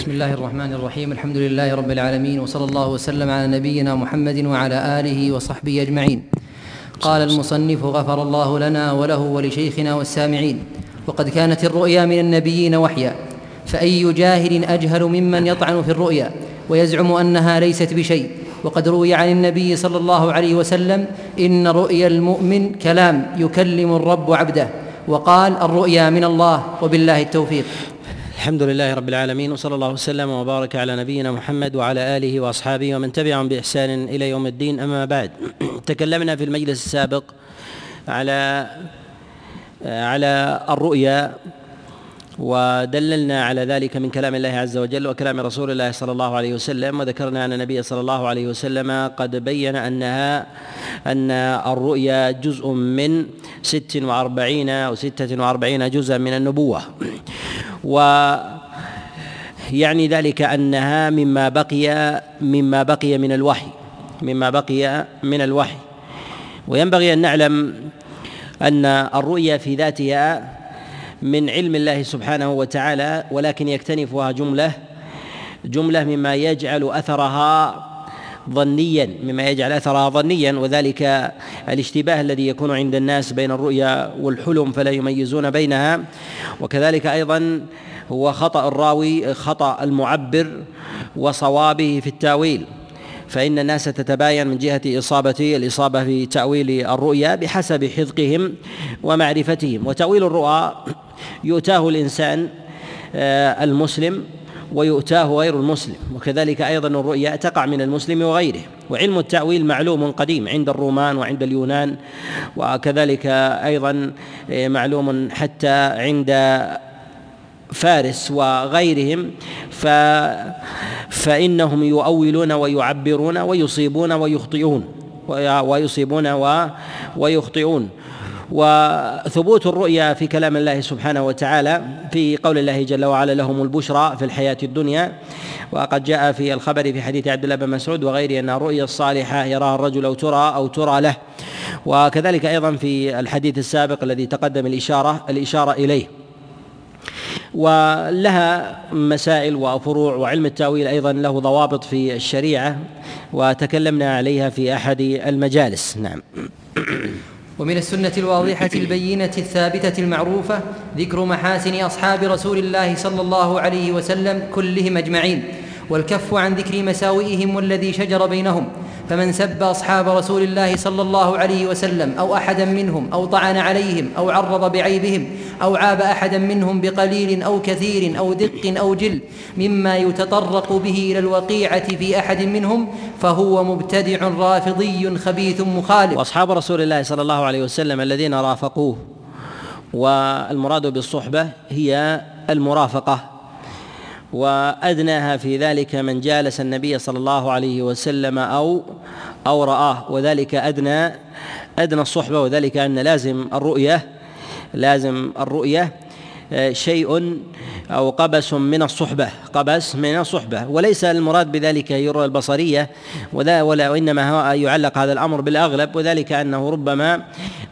بسم الله الرحمن الرحيم الحمد لله رب العالمين وصلى الله وسلم على نبينا محمد وعلى اله وصحبه اجمعين قال المصنف غفر الله لنا وله ولشيخنا والسامعين وقد كانت الرؤيا من النبيين وحيا فاي جاهل اجهل ممن يطعن في الرؤيا ويزعم انها ليست بشيء وقد روي عن النبي صلى الله عليه وسلم ان رؤيا المؤمن كلام يكلم الرب عبده وقال الرؤيا من الله وبالله التوفيق الحمد لله رب العالمين وصلى الله وسلم وبارك على نبينا محمد وعلى آله وأصحابه ومن تبعهم بإحسان إلى يوم الدين. أما بعد تكلمنا في المجلس السابق على على الرؤيا ودللنا على ذلك من كلام الله عز وجل وكلام رسول الله صلى الله عليه وسلم وذكرنا أن النبي صلى الله عليه وسلم قد بين أنها أن الرؤيا جزء من ست وأربعين أو ستة وأربعين جزءا من النبوة. و يعني ذلك أنها مما بقي مما بقي من الوحي مما بقي من الوحي. وينبغي أن نعلم أن الرؤيا في ذاتها من علم الله سبحانه وتعالى ولكن يكتنفها جملة جملة مما يجعل أثرها ظنيا مما يجعل أثرها ظنيا وذلك الاشتباه الذي يكون عند الناس بين الرؤيا والحلم فلا يميزون بينها. وكذلك أيضا هو خطأ الراوي خطأ المعبر وصوابه في التأويل. فإن الناس تتباين من جهة إصابة الإصابة في تأويل الرؤيا بحسب حذقهم ومعرفتهم. وتأويل الرؤى يؤتاه الإنسان آه، المسلم ويؤتاه غير المسلم وكذلك أيضا الرؤيا تقع من المسلم وغيره وعلم التأويل معلوم قديم عند الرومان وعند اليونان وكذلك أيضا آه، معلوم حتى عند فارس وغيرهم ف فإنهم يؤولون ويعبرون ويصيبون ويخطئون ويصيبون ويخطئون. وثبوت الرؤيا في كلام الله سبحانه وتعالى في قول الله جل وعلا لهم البشرى في الحياة الدنيا. وقد جاء في الخبر في حديث عبد الله بن مسعود وغيره أن الرؤيا الصالحة يراها الرجل أو ترى أو ترى له. وكذلك أيضا في الحديث السابق الذي تقدم الإشارة الإشارة إليه. ولها مسائل وفروع وعلم التأويل أيضا له ضوابط في الشريعة وتكلمنا عليها في أحد المجالس. نعم. ومن السنة الواضحة البينة الثابتة المعروفة ذكر محاسن أصحاب رسول الله صلى الله عليه وسلم كلهم أجمعين. والكف عن ذكر مساوئهم والذي شجر بينهم فمن سب أصحاب رسول الله صلى الله عليه وسلم أو أحدا منهم أو طعن عليهم أو عرض بعيبهم أو عاب أحدا منهم بقليل أو كثير أو دق أو جل مما يتطرق به إلى الوقيعة في أحد منهم فهو مبتدع رافضي خبيث مخالف. وأصحاب رسول الله صلى الله عليه وسلم الذين رافقوه والمراد بالصحبة هي المرافقة. وأدناها في ذلك من جالس النبي صلى الله عليه وسلم أو أو رآه. وذلك أدنى أدنى الصحبة. وذلك أن لازم الرؤية لازم الرؤية آه، شيء أو قبس من الصحبة قبس من الصحبة. وليس المراد بذلك الرؤية البصرية ولا ولا وإنما يعلق هذا الأمر بالأغلب. وذلك أنه ربما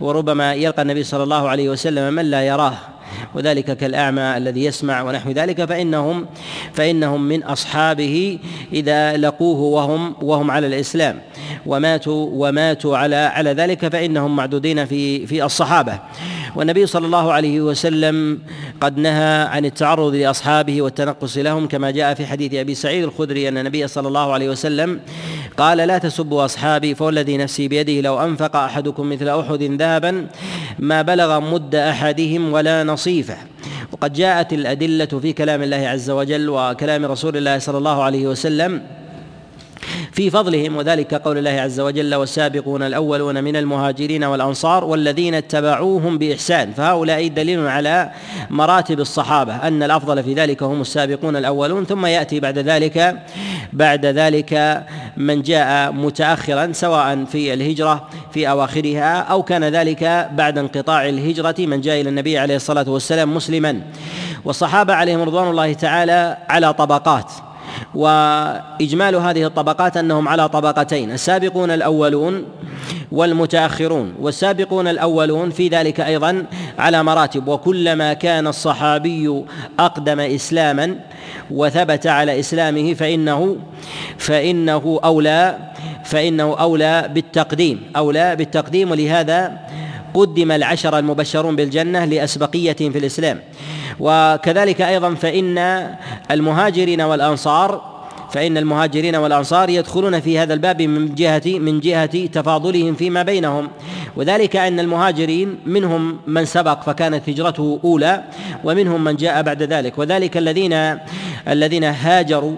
وربما يلقى النبي صلى الله عليه وسلم من لا يراه. وذلك كالأعمى الذي يسمع ونحو ذلك فإنهم فإنهم من أصحابه إذا لقوه وهم وهم على الإسلام. وماتوا وماتوا على على ذلك فإنهم معدودين في في الصحابة. والنبي صلى الله عليه وسلم قد نهى عن التعرض لأصحابه والتنقص لهم كما جاء في حديث أبي سعيد الخدري أن النبي صلى الله عليه وسلم قال لا تسبوا أصحابي فوالذي نفسي بيده لو أنفق أحدكم مثل أحد ذهبا ما بلغ مد أحدهم ولا نصيفه. وقد جاءت الأدلة في كلام الله عز وجل وكلام رسول الله صلى الله عليه وسلم في فضلهم وذلك قول الله عز وجل والسابقون الأولون من المهاجرين والأنصار والذين اتبعوهم بإحسان. فهؤلاء دليل على مراتب الصحابة أن الأفضل في ذلك هم السابقون الأولون ثم يأتي بعد ذلك بعد ذلك من جاء متاخرا سواء في الهجرة في أواخرها أو كان ذلك بعد انقطاع الهجرة من جاء إلى النبي عليه الصلاة والسلام مسلما. والصحابة عليهم رضوان الله تعالى على طبقات. وإجمال هذه الطبقات أنهم على طبقتين السابقون الأولون والمتأخرون والسابقون الأولون في ذلك أيضا على مراتب وكلما كان الصحابي أقدم إسلاما وثبت على إسلامه فإنه فإنه أولى فإنه أولى بالتقديم أولى بالتقديم ولهذا قدم العشر المبشرون بالجنة لاسبقيتهم في الإسلام. وكذلك أيضا فإن المهاجرين والأنصار فإن المهاجرين والأنصار يدخلون في هذا الباب من جهة من جهة تفاضلهم فيما بينهم. وذلك أن المهاجرين منهم من سبق فكانت هجرته أولى ومنهم من جاء بعد ذلك. وذلك الذين الذين هاجروا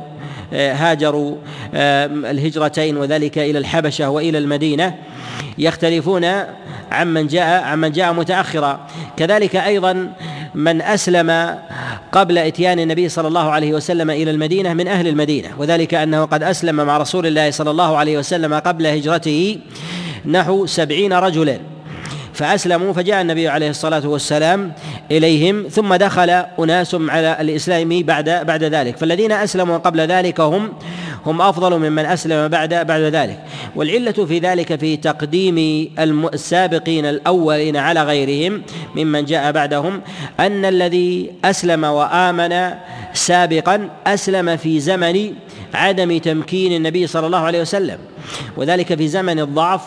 هاجروا الهجرتين وذلك إلى الحبشة وإلى المدينة. يختلفون عمن جاء عمن جاء متأخرا. كذلك أيضا من أسلم قبل إتيان النبي صلى الله عليه وسلم إلى المدينة من أهل المدينة وذلك أنه قد أسلم مع رسول الله صلى الله عليه وسلم قبل هجرته نحو سبعين رجلا. فأسلموا فجاء النبي عليه الصلاة والسلام إليهم ثم دخل أناس على الإسلام بعد بعد ذلك. فالذين أسلموا قبل ذلك هم هم أفضل ممن أسلم بعد بعد ذلك. والعلة في ذلك في تقديم السابقين الأولين على غيرهم ممن جاء بعدهم أن الذي أسلم وآمن سابقا أسلم في زمن عدم تمكين النبي صلى الله عليه وسلم. وذلك في زمن الضعف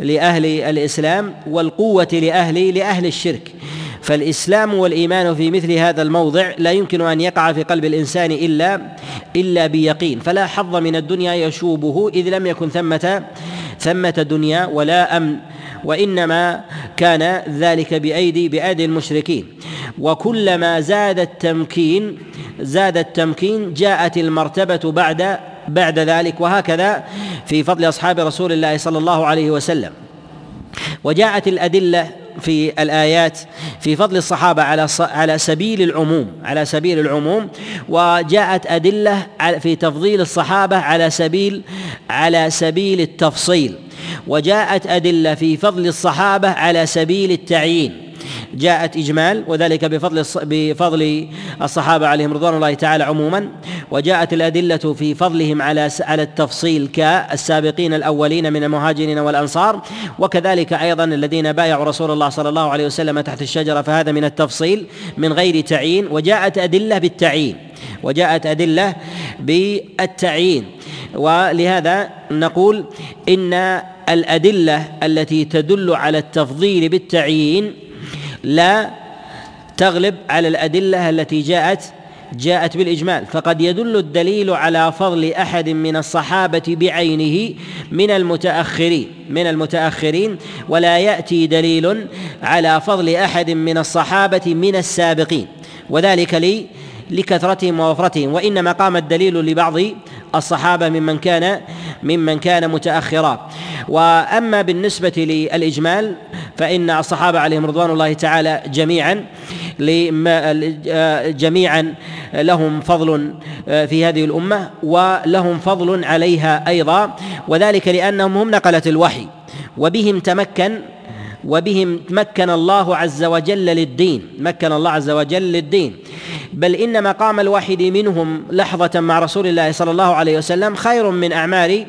لأهل الإسلام والقوة لأهل لأهل الشرك. فالإسلام والإيمان في مثل هذا الموضع لا يمكن أن يقع في قلب الإنسان إلا إلا بيقين. فلا حظ من الدنيا يشوبه إذ لم يكن ثمة ثمة دنيا ولا أمن. وإنما كان ذلك بأيدي بأيدي المشركين. وكلما زاد التمكين زاد التمكين جاءت المرتبة بعد بعد ذلك. وهكذا في فضل أصحاب رسول الله صلى الله عليه وسلم. وجاءت الأدلة في الآيات في فضل الصحابة على على سبيل العموم على سبيل العموم وجاءت أدلة في تفضيل الصحابة على سبيل على سبيل التفصيل وجاءت أدلة في فضل الصحابة على سبيل التعيين. جاءت إجمال وذلك بفضل بفضل الصحابة عليهم رضوان الله تعالى عموما. وجاءت الأدلة في فضلهم على على التفصيل كالسابقين الأولين من المهاجرين والأنصار. وكذلك أيضا الذين بايعوا رسول الله صلى الله عليه وسلم تحت الشجرة فهذا من التفصيل من غير تعيين. وجاءت أدلة بالتعيين وجاءت أدلة بالتعيين. ولهذا نقول إن الأدلة التي تدل على التفضيل بالتعيين لا تغلب على الأدلة التي جاءت جاءت بالإجمال. فقد يدل الدليل على فضل أحد من الصحابة بعينه من المتأخرين من المتأخرين ولا يأتي دليل على فضل أحد من الصحابة من السابقين. وذلك لي لكثرتهم ووفرتهم. وإنما قام الدليل لبعض الصحابة ممن كان ممن كان متأخرا. وأما بالنسبة للإجمال فإن الصحابة عليهم رضوان الله تعالى جميعا جميعا لهم فضل في هذه الأمة ولهم فضل عليها أيضا وذلك لأنهم هم نقلة الوحي. وبهم تمكن وبهم مكن الله عز وجل للدين. مكن الله عز وجل للدين. بل إن مقام الواحد منهم لحظة مع رسول الله صلى الله عليه وسلم خير من اعمار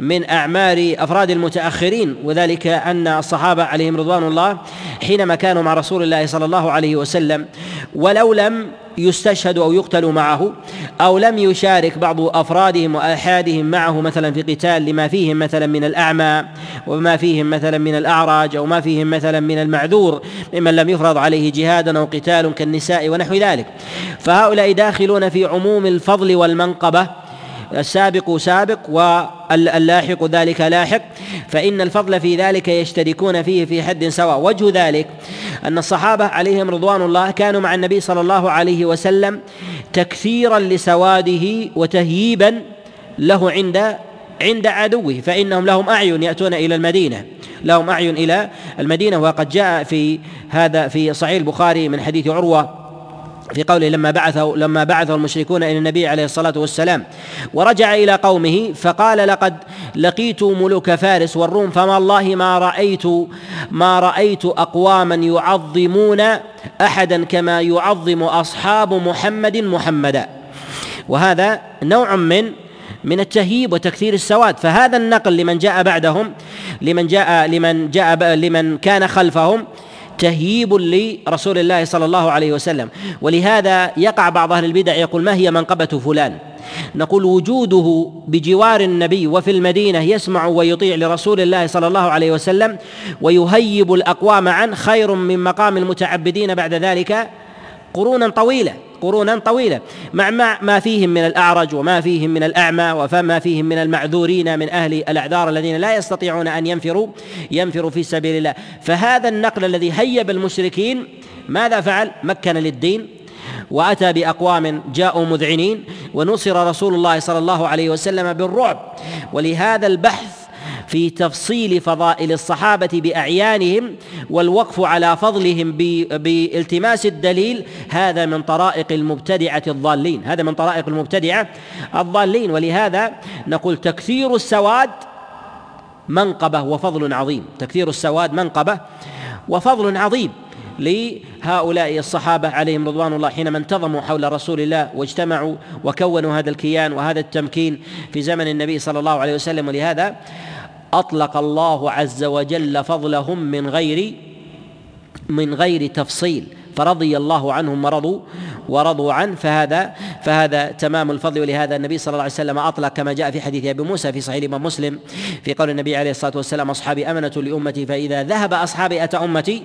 من أعمار أفراد المتأخرين وذلك أن الصحابة عليهم رضوان الله حينما كانوا مع رسول الله صلى الله عليه وسلم. ولو لم يستشهدوا أو يقتلوا معه أو لم يشارك بعض أفرادهم وأحادهم معه مثلا في قتال لما فيهم مثلا من الأعمى وما فيهم مثلا من الاعرج أو ما فيهم مثلا من المعذور ممن لم يفرض عليه جهاد أو قتال كالنساء ونحو ذلك. فهؤلاء داخلون في عموم الفضل والمنقبة السابق سابق واللاحق ذلك لاحق فإن الفضل في ذلك يشتركون فيه في حد سواء. وجه ذلك أن الصحابة عليهم رضوان الله كانوا مع النبي صلى الله عليه وسلم تكثيرا لسواده وتهييبا له عند عند عدوه فإنهم لهم أعين يأتون إلى المدينة لهم أعين إلى المدينة. وقد جاء في هذا في صحيح البخاري من حديث عروة في قوله لما بعثه لما بعثه المشركون إلى النبي عليه الصلاة والسلام. ورجع إلى قومه فقال لقد لقيت ملوك فارس والروم فما الله ما رايت ما رأيت أقواما يعظمون أحدا كما يعظم أصحاب محمد محمدا. وهذا نوع من من التهييب وتكثير السواد. فهذا النقل لمن جاء بعدهم لمن جاء لمن جاء لمن كان خلفهم تهييب لرسول الله صلى الله عليه وسلم. ولهذا يقع بعض أهل البدع يقول ما هي منقبة فلان؟ نقول وجوده بجوار النبي وفي المدينة يسمع ويطيع لرسول الله صلى الله عليه وسلم ويهيب الأقوام عنه خير من مقام المتعبدين بعد ذلك. قرونا طويلة قرونا طويلة. مع ما فيهم من الأعرج وما فيهم من الأعمى وما فيهم من المعذورين من أهل الأعذار الذين لا يستطيعون أن ينفروا ينفروا في سبيل الله. فهذا النقل الذي هيب المشركين ماذا فعل؟ مكن للدين وأتى بأقوام جاءوا مذعنين ونصر رسول الله صلى الله عليه وسلم بالرعب. ولهذا البحث في تفصيل فضائل الصحابة بأعيانهم والوقف على فضلهم بالتماس الدليل هذا من طرائق المبتدعة الضالين. هذا من طرائق المبتدعة الضالين. ولهذا نقول تكثير السواد منقبة وفضل عظيم. تكثير السواد منقبة وفضل عظيم لهؤلاء الصحابة عليهم رضوان الله حينما انتظموا حول رسول الله واجتمعوا وكونوا هذا الكيان وهذا التمكين في زمن النبي صلى الله عليه وسلم. ولهذا أطلق الله عز وجل فضلهم من غير من غير تفصيل فرضي الله عنهم ورضوا ورضوا عنه فهذا فهذا تمام الفضل. ولهذا النبي صلى الله عليه وسلم أطلق كما جاء في حديث أبي موسى في صحيح الإمام مسلم في قول النبي عليه الصلاة والسلام أصحابي أمنة لأمتي فإذا ذهب أصحابي أتى أمتي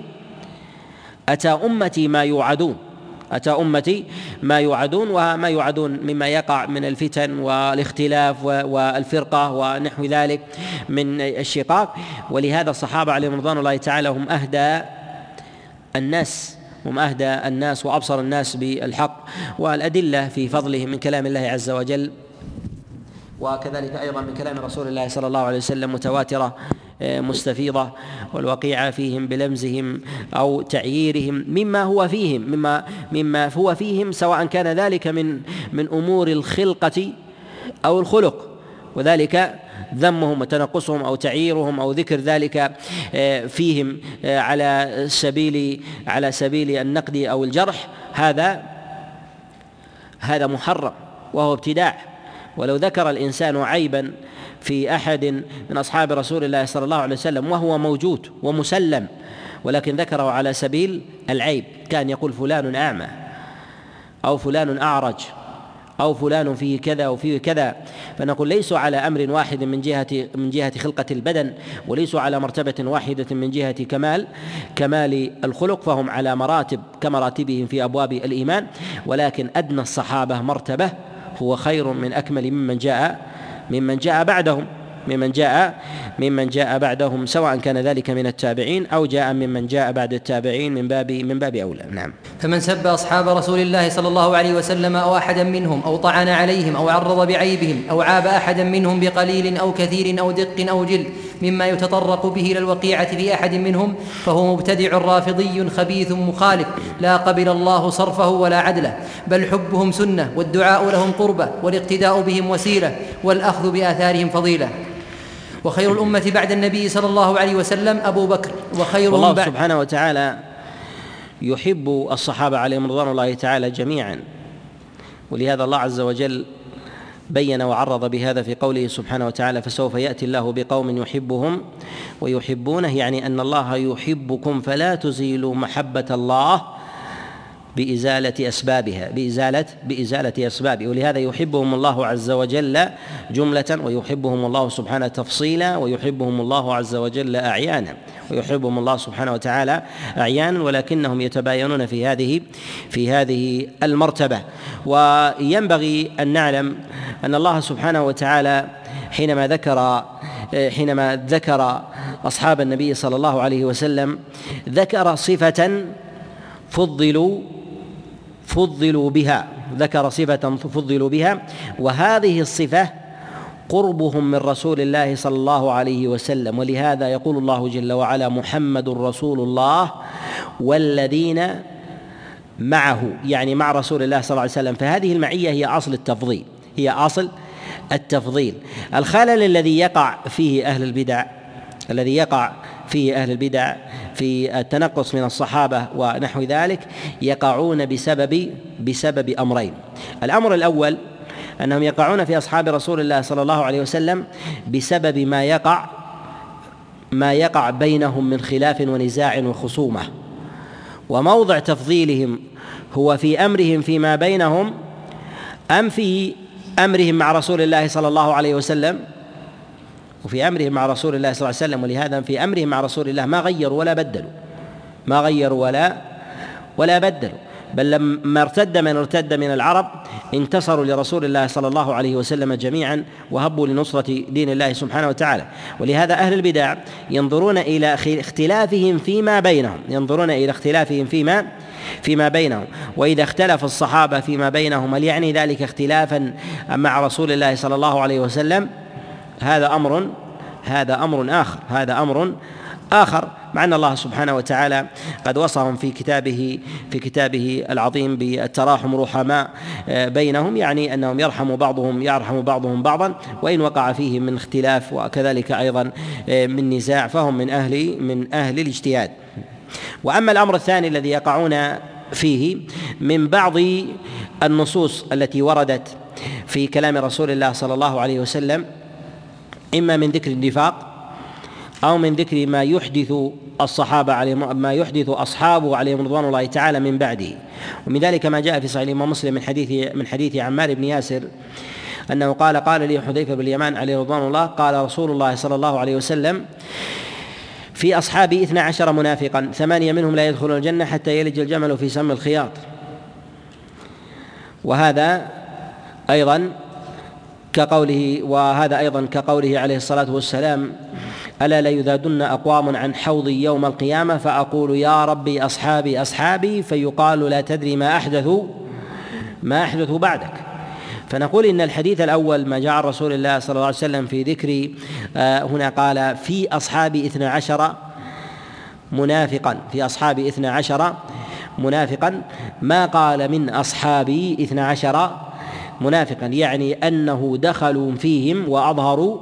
أتى أمتي ما يوعدون. أتى أمتي ما يوعدون وما يوعدون مما يقع من الفتن والاختلاف والفرقة ونحو ذلك من الشقاق. ولهذا الصحابة عليهم رضوان الله تعالى هم أهدى الناس هم أهدى الناس وأبصر الناس بالحق والأدلة في فضله من كلام الله عز وجل وكذلك أيضا من كلام رسول الله صلى الله عليه وسلم متواترة مستفيضة والوقيعة فيهم بلمزهم أو تعييرهم مما هو فيهم مما مما هو فيهم سواء كان ذلك من من أمور الخلقة أو الخلق. وذلك ذمهم وتنقصهم أو تعييرهم أو ذكر ذلك آه، فيهم آه، على سبيل على سبيل النقد أو الجرح. هذا هذا محرم وهو ابتداع. ولو ذكر الإنسان عيبا في أحد من أصحاب رسول الله صلى الله عليه وسلم وهو موجود ومسلم ولكن ذكره على سبيل العيب كان يقول فلان أعمى أو فلان أعرج أو فلان فيه كذا وفيه كذا. فنقول ليسوا على أمر واحد من جهة من جهة خلقة البدن وليسوا على مرتبة واحدة من جهة كمال كمال الخلق فهم على مراتب كمراتبهم في أبواب الإيمان. ولكن أدنى الصحابة مرتبة هو خير من أكمل ممن جاء ممن جاء بعدهم. ممن جاء ممن جاء بعدهم سواء كان ذلك من التابعين أو جاء ممن جاء بعد التابعين من باب من باب أولى. نعم. فمن سب أصحاب رسول الله صلى الله عليه وسلم أو أحدا منهم أو طعن عليهم أو عرض بعيبهم أو عاب أحدا منهم بقليل أو كثير أو دق أو جلد مما يتطرق به إلى الوقيعة في أحد منهم فهو مبتدع رافضي خبيث مخالف لا قبل الله صرفه ولا عدله بل حبهم سنة والدعاء لهم قربة والاقتداء بهم وسيلة والأخذ بآثارهم فضيلة. وخير الأمة بعد النبي صلى الله عليه وسلم أبو بكر. وخير الله بعد سبحانه وتعالى يحب الصحابة عليهم رضوان الله تعالى جميعا. ولهذا الله عز وجل بين وعرض بهذا في قوله سبحانه وتعالى فسوف يأتي الله بقوم يحبهم ويحبونه. يعني أن الله يحبكم فلا تزيلوا محبة الله بإزالة أسبابها بإزالة بإزالة أسبابه. ولهذا يحبهم الله عز وجل جملة ويحبهم الله سبحانه تفصيلا ويحبهم الله عز وجل أعيانا. ويحبهم الله سبحانه وتعالى أعيانا ولكنهم يتباينون في هذه في هذه المرتبة. وينبغي أن نعلم أن الله سبحانه وتعالى حينما ذكر حينما ذكر أصحاب النبي صلى الله عليه وسلم ذكر صفة فضلوا فضلوا بها ذكر صفة فضلوا بها وهذه الصفة قربهم من رسول الله صلى الله عليه وسلم ولهذا يقول الله جل وعلا محمد رسول الله والذين معه. يعني مع رسول الله صلى الله عليه وسلم. فهذه المعية هي أصل التفضيل هي أصل التفضيل. الخلل الذي يقع فيه أهل البدع الذي يقع فيه أهل البدع في التنقص من الصحابة ونحو ذلك يقعون بسبب بسبب أمرين. الأمر الأول أنهم يقعون في أصحاب رسول الله صلى الله عليه وسلم بسبب ما يقع ما يقع بينهم من خلاف ونزاع وخصومة. وموضع تفضيلهم هو في أمرهم فيما بينهم أم في أمرهم مع رسول الله صلى الله عليه وسلم وفي امرهم مع رسول الله صلى الله عليه وسلم ولهذا في امرهم مع رسول الله ما غيروا ولا بدلوا. ما غيروا ولا ولا بدلوا. بل لما ارتد من ارتد من العرب انتصروا لرسول الله صلى الله عليه وسلم جميعا وهبوا لنصرة دين الله سبحانه وتعالى. ولهذا أهل البدع ينظرون إلى اختلافهم فيما بينهم ينظرون إلى اختلافهم فيما فيما بينهم. وإذا اختلف الصحابة فيما بينهم هل يعني ذلك اختلافا مع رسول الله صلى الله عليه وسلم؟ هذا أمر هذا أمر آخر هذا أمر آخر مع أن الله سبحانه وتعالى قد وصفهم في كتابه في كتابه العظيم بالتراحم رحماء آه، بينهم يعني أنهم يرحم بعضهم يرحم بعضهم بعضا وإن وقع فيهم من اختلاف وكذلك أيضا آه، من نزاع فهم من أهل من أهل الاجتهاد. وأما الأمر الثاني الذي يقعون فيه من بعض النصوص التي وردت في كلام رسول الله صلى الله عليه وسلم إما من ذكر النفاق أو من ذكر ما يحدث الصحابة عليهم ما يحدث أصحابه عليهم رضوان الله تعالى من بعده. ومن ذلك ما جاء في صحيح الإمام مسلم من حديث من حديث عمار بن ياسر أنه قال قال لي حذيفة بن اليمان عليه رضوان الله قال رسول الله صلى الله عليه وسلم في أصحابي اثنا عشر منافقا ثمانية منهم لا يدخلون الجنة حتى يلج الجمل في سم الخياط. وهذا أيضا كقوله وهذا أيضا كقوله عليه الصلاة والسلام ألا ليذادن أقوام عن حوضي يوم القيامة؟ فأقول يا ربي أصحابي أصحابي فيقال لا تدري ما أحدثوا ما أحدثوا بعدك. فنقول إن الحديث الأول ما جاء رسول الله صلى الله عليه وسلم في ذكر آه، هنا قال في أصحابي اثنا عشر منافقا في أصحابي اثنا عشر منافقا. ما قال من أصحابي اثنا عشر منافقا يعني أنه دخلوا فيهم وأظهروا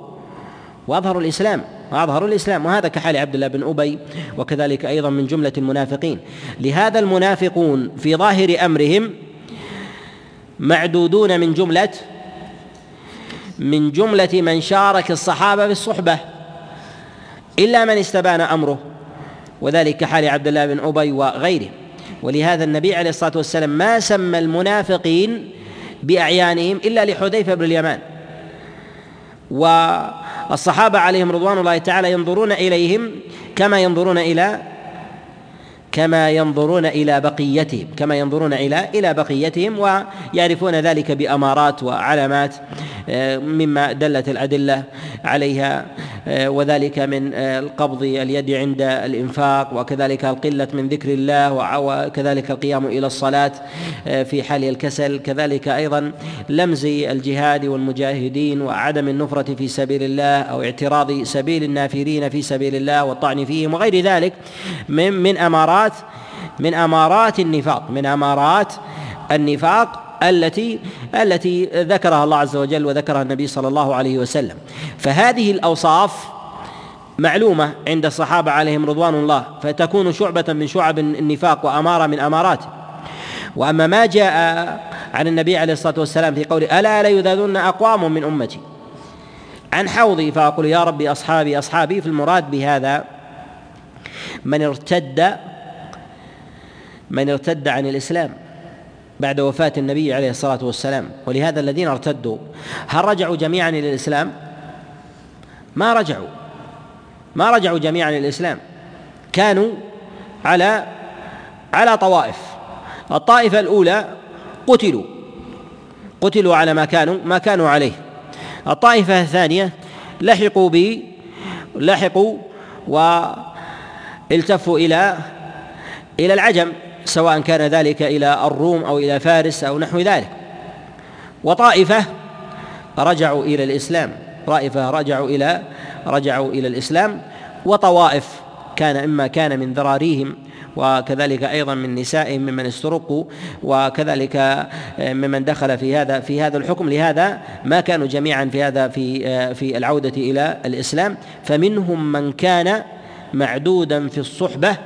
وأظهروا الإسلام وأظهروا الإسلام. وهذا كحال عبد الله بن أبي وكذلك أيضا من جملة المنافقين. لهذا المنافقون في ظاهر أمرهم معدودون من جملة من جملة من شارك الصحابة في الصحبة إلا من استبان أمره. وذلك كحال عبد الله بن أبي وغيره. ولهذا النبي عليه الصلاة والسلام ما سمى المنافقين بأعيانهم إلا لحذيفة بن اليمان. والصحابة عليهم رضوان الله تعالى ينظرون إليهم كما ينظرون إلى كما ينظرون إلى بقيتهم كما ينظرون إلى إلى بقيتهم ويعرفون ذلك بأمارات وعلامات آه، مما دلت الأدلة عليها آه، وذلك من آه، القبض اليد عند الإنفاق وكذلك القلة من ذكر الله وكذلك القيام إلى الصلاة في حال الكسل كذلك أيضا لمز الجهاد والمجاهدين وعدم النفرة في سبيل الله أو اعتراض سبيل النافرين في سبيل الله والطعن فيهم وغير ذلك من من أمارات من أمارات النفاق من أمارات النفاق التي التي ذكرها الله عز وجل وذكرها النبي صلى الله عليه وسلم. فهذه الأوصاف معلومة عند الصحابة عليهم رضوان الله فتكون شعبة من شعب النفاق وأمارة من اماراته وأما ما جاء عن النبي عليه الصلاة والسلام في قوله ألا ليذاذن أقوام من أمتي؟ عن حوضي فأقول يا ربي أصحابي أصحابي في المراد بهذا من ارتد من ارتد عن الإسلام بعد وفاة النبي عليه الصلاة والسلام. ولهذا الذين ارتدوا هل رجعوا جميعا إلى الإسلام؟ ما رجعوا. ما رجعوا جميعا إلى الإسلام. كانوا على على طوائف. الطائفة الأولى قتلوا. قتلوا على ما كانوا ما كانوا عليه. الطائفة الثانية لحقوا ب لحقوا والتفوا إلى إلى العجم. سواء كان ذلك إلى الروم أو إلى فارس أو نحو ذلك. وطائفة رجعوا إلى الإسلام. طائفة رجعوا إلى رجعوا إلى الإسلام. وطوائف كان إما كان من ذراريهم وكذلك أيضا من نسائهم ممن استرقوا وكذلك ممن دخل في هذا في هذا الحكم. لهذا ما كانوا جميعا في هذا في في العودة إلى الإسلام. فمنهم من كان معدودا في الصحبة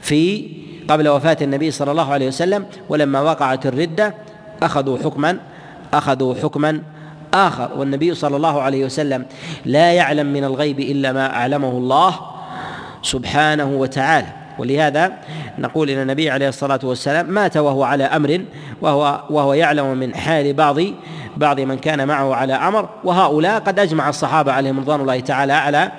في قبل وفاة النبي صلى الله عليه وسلم ولما وقعت الردة أخذوا حكما أخذوا حكما آخر. والنبي صلى الله عليه وسلم لا يعلم من الغيب إلا ما أعلمه الله سبحانه وتعالى. ولهذا نقول إن النبي عليه الصلاة والسلام مات وهو على أمر وهو وهو يعلم من حال بعض بعض من كان معه على أمر. وهؤلاء قد أجمع الصحابة عليهم رضوان الله تعالى على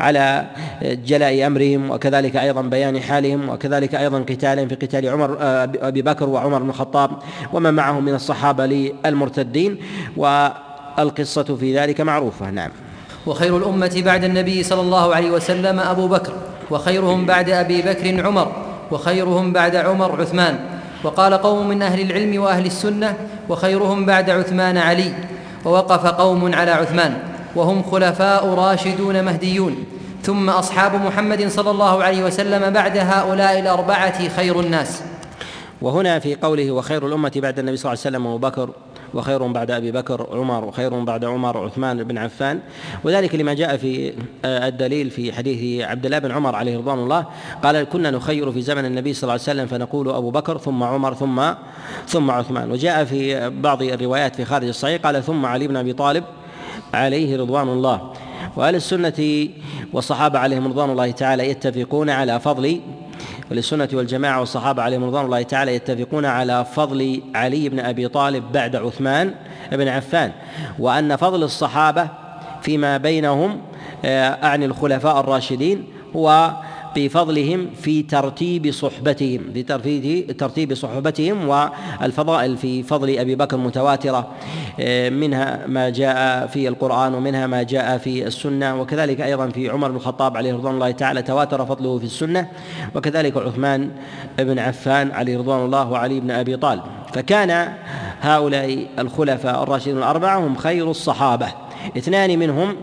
على جلاء أمرهم وكذلك أيضا بيان حالهم وكذلك أيضا قتالهم في قتال عمر ابي بكر وعمر بن الخطاب ومن معهم من الصحابة للمرتدين والقصة في ذلك معروفة. نعم. وخير الأمة بعد النبي صلى الله عليه وسلم أبو بكر وخيرهم بعد أبي بكر عمر وخيرهم بعد عمر عثمان. وقال قوم من أهل العلم وأهل السنة وخيرهم بعد عثمان علي ووقف قوم على عثمان. وهم خلفاء راشدون مهديون. ثم أصحاب محمد صلى الله عليه وسلم بعد هؤلاء الأربعة خير الناس. وهنا في قوله وخير الأمة بعد النبي صلى الله عليه وسلم أبو بكر وخير بعد أبي بكر عمر وخير بعد عمر عثمان بن عفان. وذلك لما جاء في آه، الدليل في حديث عبد الله بن عمر عليه رضوان الله قال كنا نخير في زمن النبي صلى الله عليه وسلم فنقول أبو بكر ثم عمر ثم ثم عثمان. وجاء في بعض الروايات في خارج الصحيح قال ثم علي بن أبي طالب عليه رضوان الله. واهل السنة والصحابة عليهم رضوان الله تعالى يتفقون على فضل وللسنة والجماعة والصحابة عليهم رضوان الله تعالى يتفقون على فضل علي بن أبي طالب بعد عثمان بن عفان. وأن فضل الصحابة فيما بينهم آه، أعني الخلفاء الراشدين هو بفضلهم في ترتيب صحبتهم في ترتيب صحبتهم والفضائل في فضل أبي بكر متواترة آه، منها ما جاء في القرآن ومنها ما جاء في السنة وكذلك أيضا في عمر بن الخطاب عليه رضوان الله تعالى تواتر فضله في السنة وكذلك عثمان بن عفان عليه رضوان الله وعلي بن أبي طالب. فكان هؤلاء الخلفاء الراشدون الأربعة هم خير الصحابة. اثنان منهم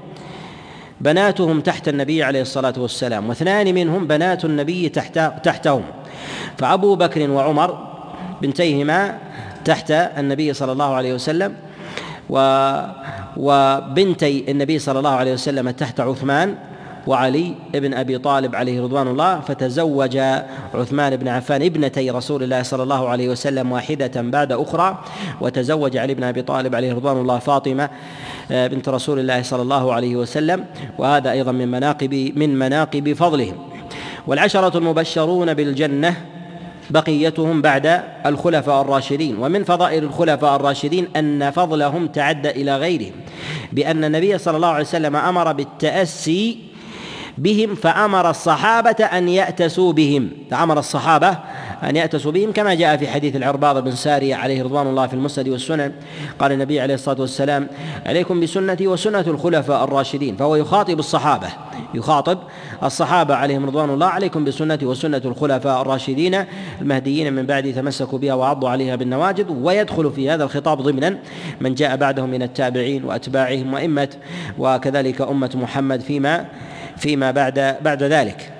بناتهم تحت النبي عليه الصلاة والسلام واثنان منهم بنات النبي تحت تحتهم. فأبو بكر وعمر بنتيهما تحت النبي صلى الله عليه وسلم و وبنتي النبي صلى الله عليه وسلم تحت عثمان وعلي بن أبي طالب عليه رضوان الله فتزوج عثمان بن عفان ابنتي رسول الله صلى الله عليه وسلم واحدة بعد أخرى وتزوج علي بن أبي طالب عليه رضوان الله فاطمة بنت رسول الله صلى الله عليه وسلم وهذا أيضا من مناقب من مناقب فضلهم. والعشرة المبشرون بالجنة بقيتهم بعد الخلفاء الراشدين. ومن فضائل الخلفاء الراشدين أن فضلهم تعدى إلى غيرهم بأن النبي صلى الله عليه وسلم أمر بالتأسي بهم فأمر الصحابة أن يأتسوا بهم. فأمر الصحابة أن يأتسوا بهم كما جاء في حديث العرباض بن سارية عليه رضوان الله في المسند والسنن. قال النبي عليه الصلاة والسلام عليكم بسنتي وسنة الخلفاء الراشدين. فهو يخاطب الصحابة يخاطب الصحابة عليهم رضوان الله عليكم بسنتي وسنة الخلفاء الراشدين المهديين من بعد تمسكوا بها وعضوا عليها بالنواجد ويدخل في هذا الخطاب ضمنا من جاء بعدهم من التابعين وأتباعهم وأئمة وكذلك أمة محمد فيما فيما بعد بعد ذلك.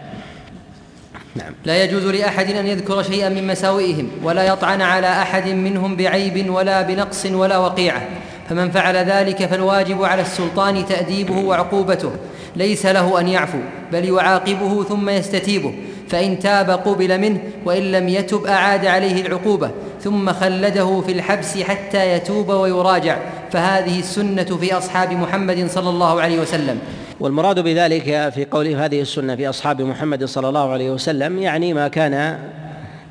نعم. لا يجوز لأحد أن يذكر شيئا من مساوئهم ولا يطعن على أحد منهم بعيب ولا بنقص ولا وقيعة. فمن فعل ذلك فالواجب على السلطان تأديبه وعقوبته. ليس له أن يعفو بل يعاقبه ثم يستتيبه. فإن تاب قبل منه وإن لم يتب أعاد عليه العقوبة. ثم خلده في الحبس حتى يتوب ويراجع. فهذه السنة في أصحاب محمد صلى الله عليه وسلم. والمراد بذلك في قوله هذه السنة في أصحاب محمد صلى الله عليه وسلم يعني ما كان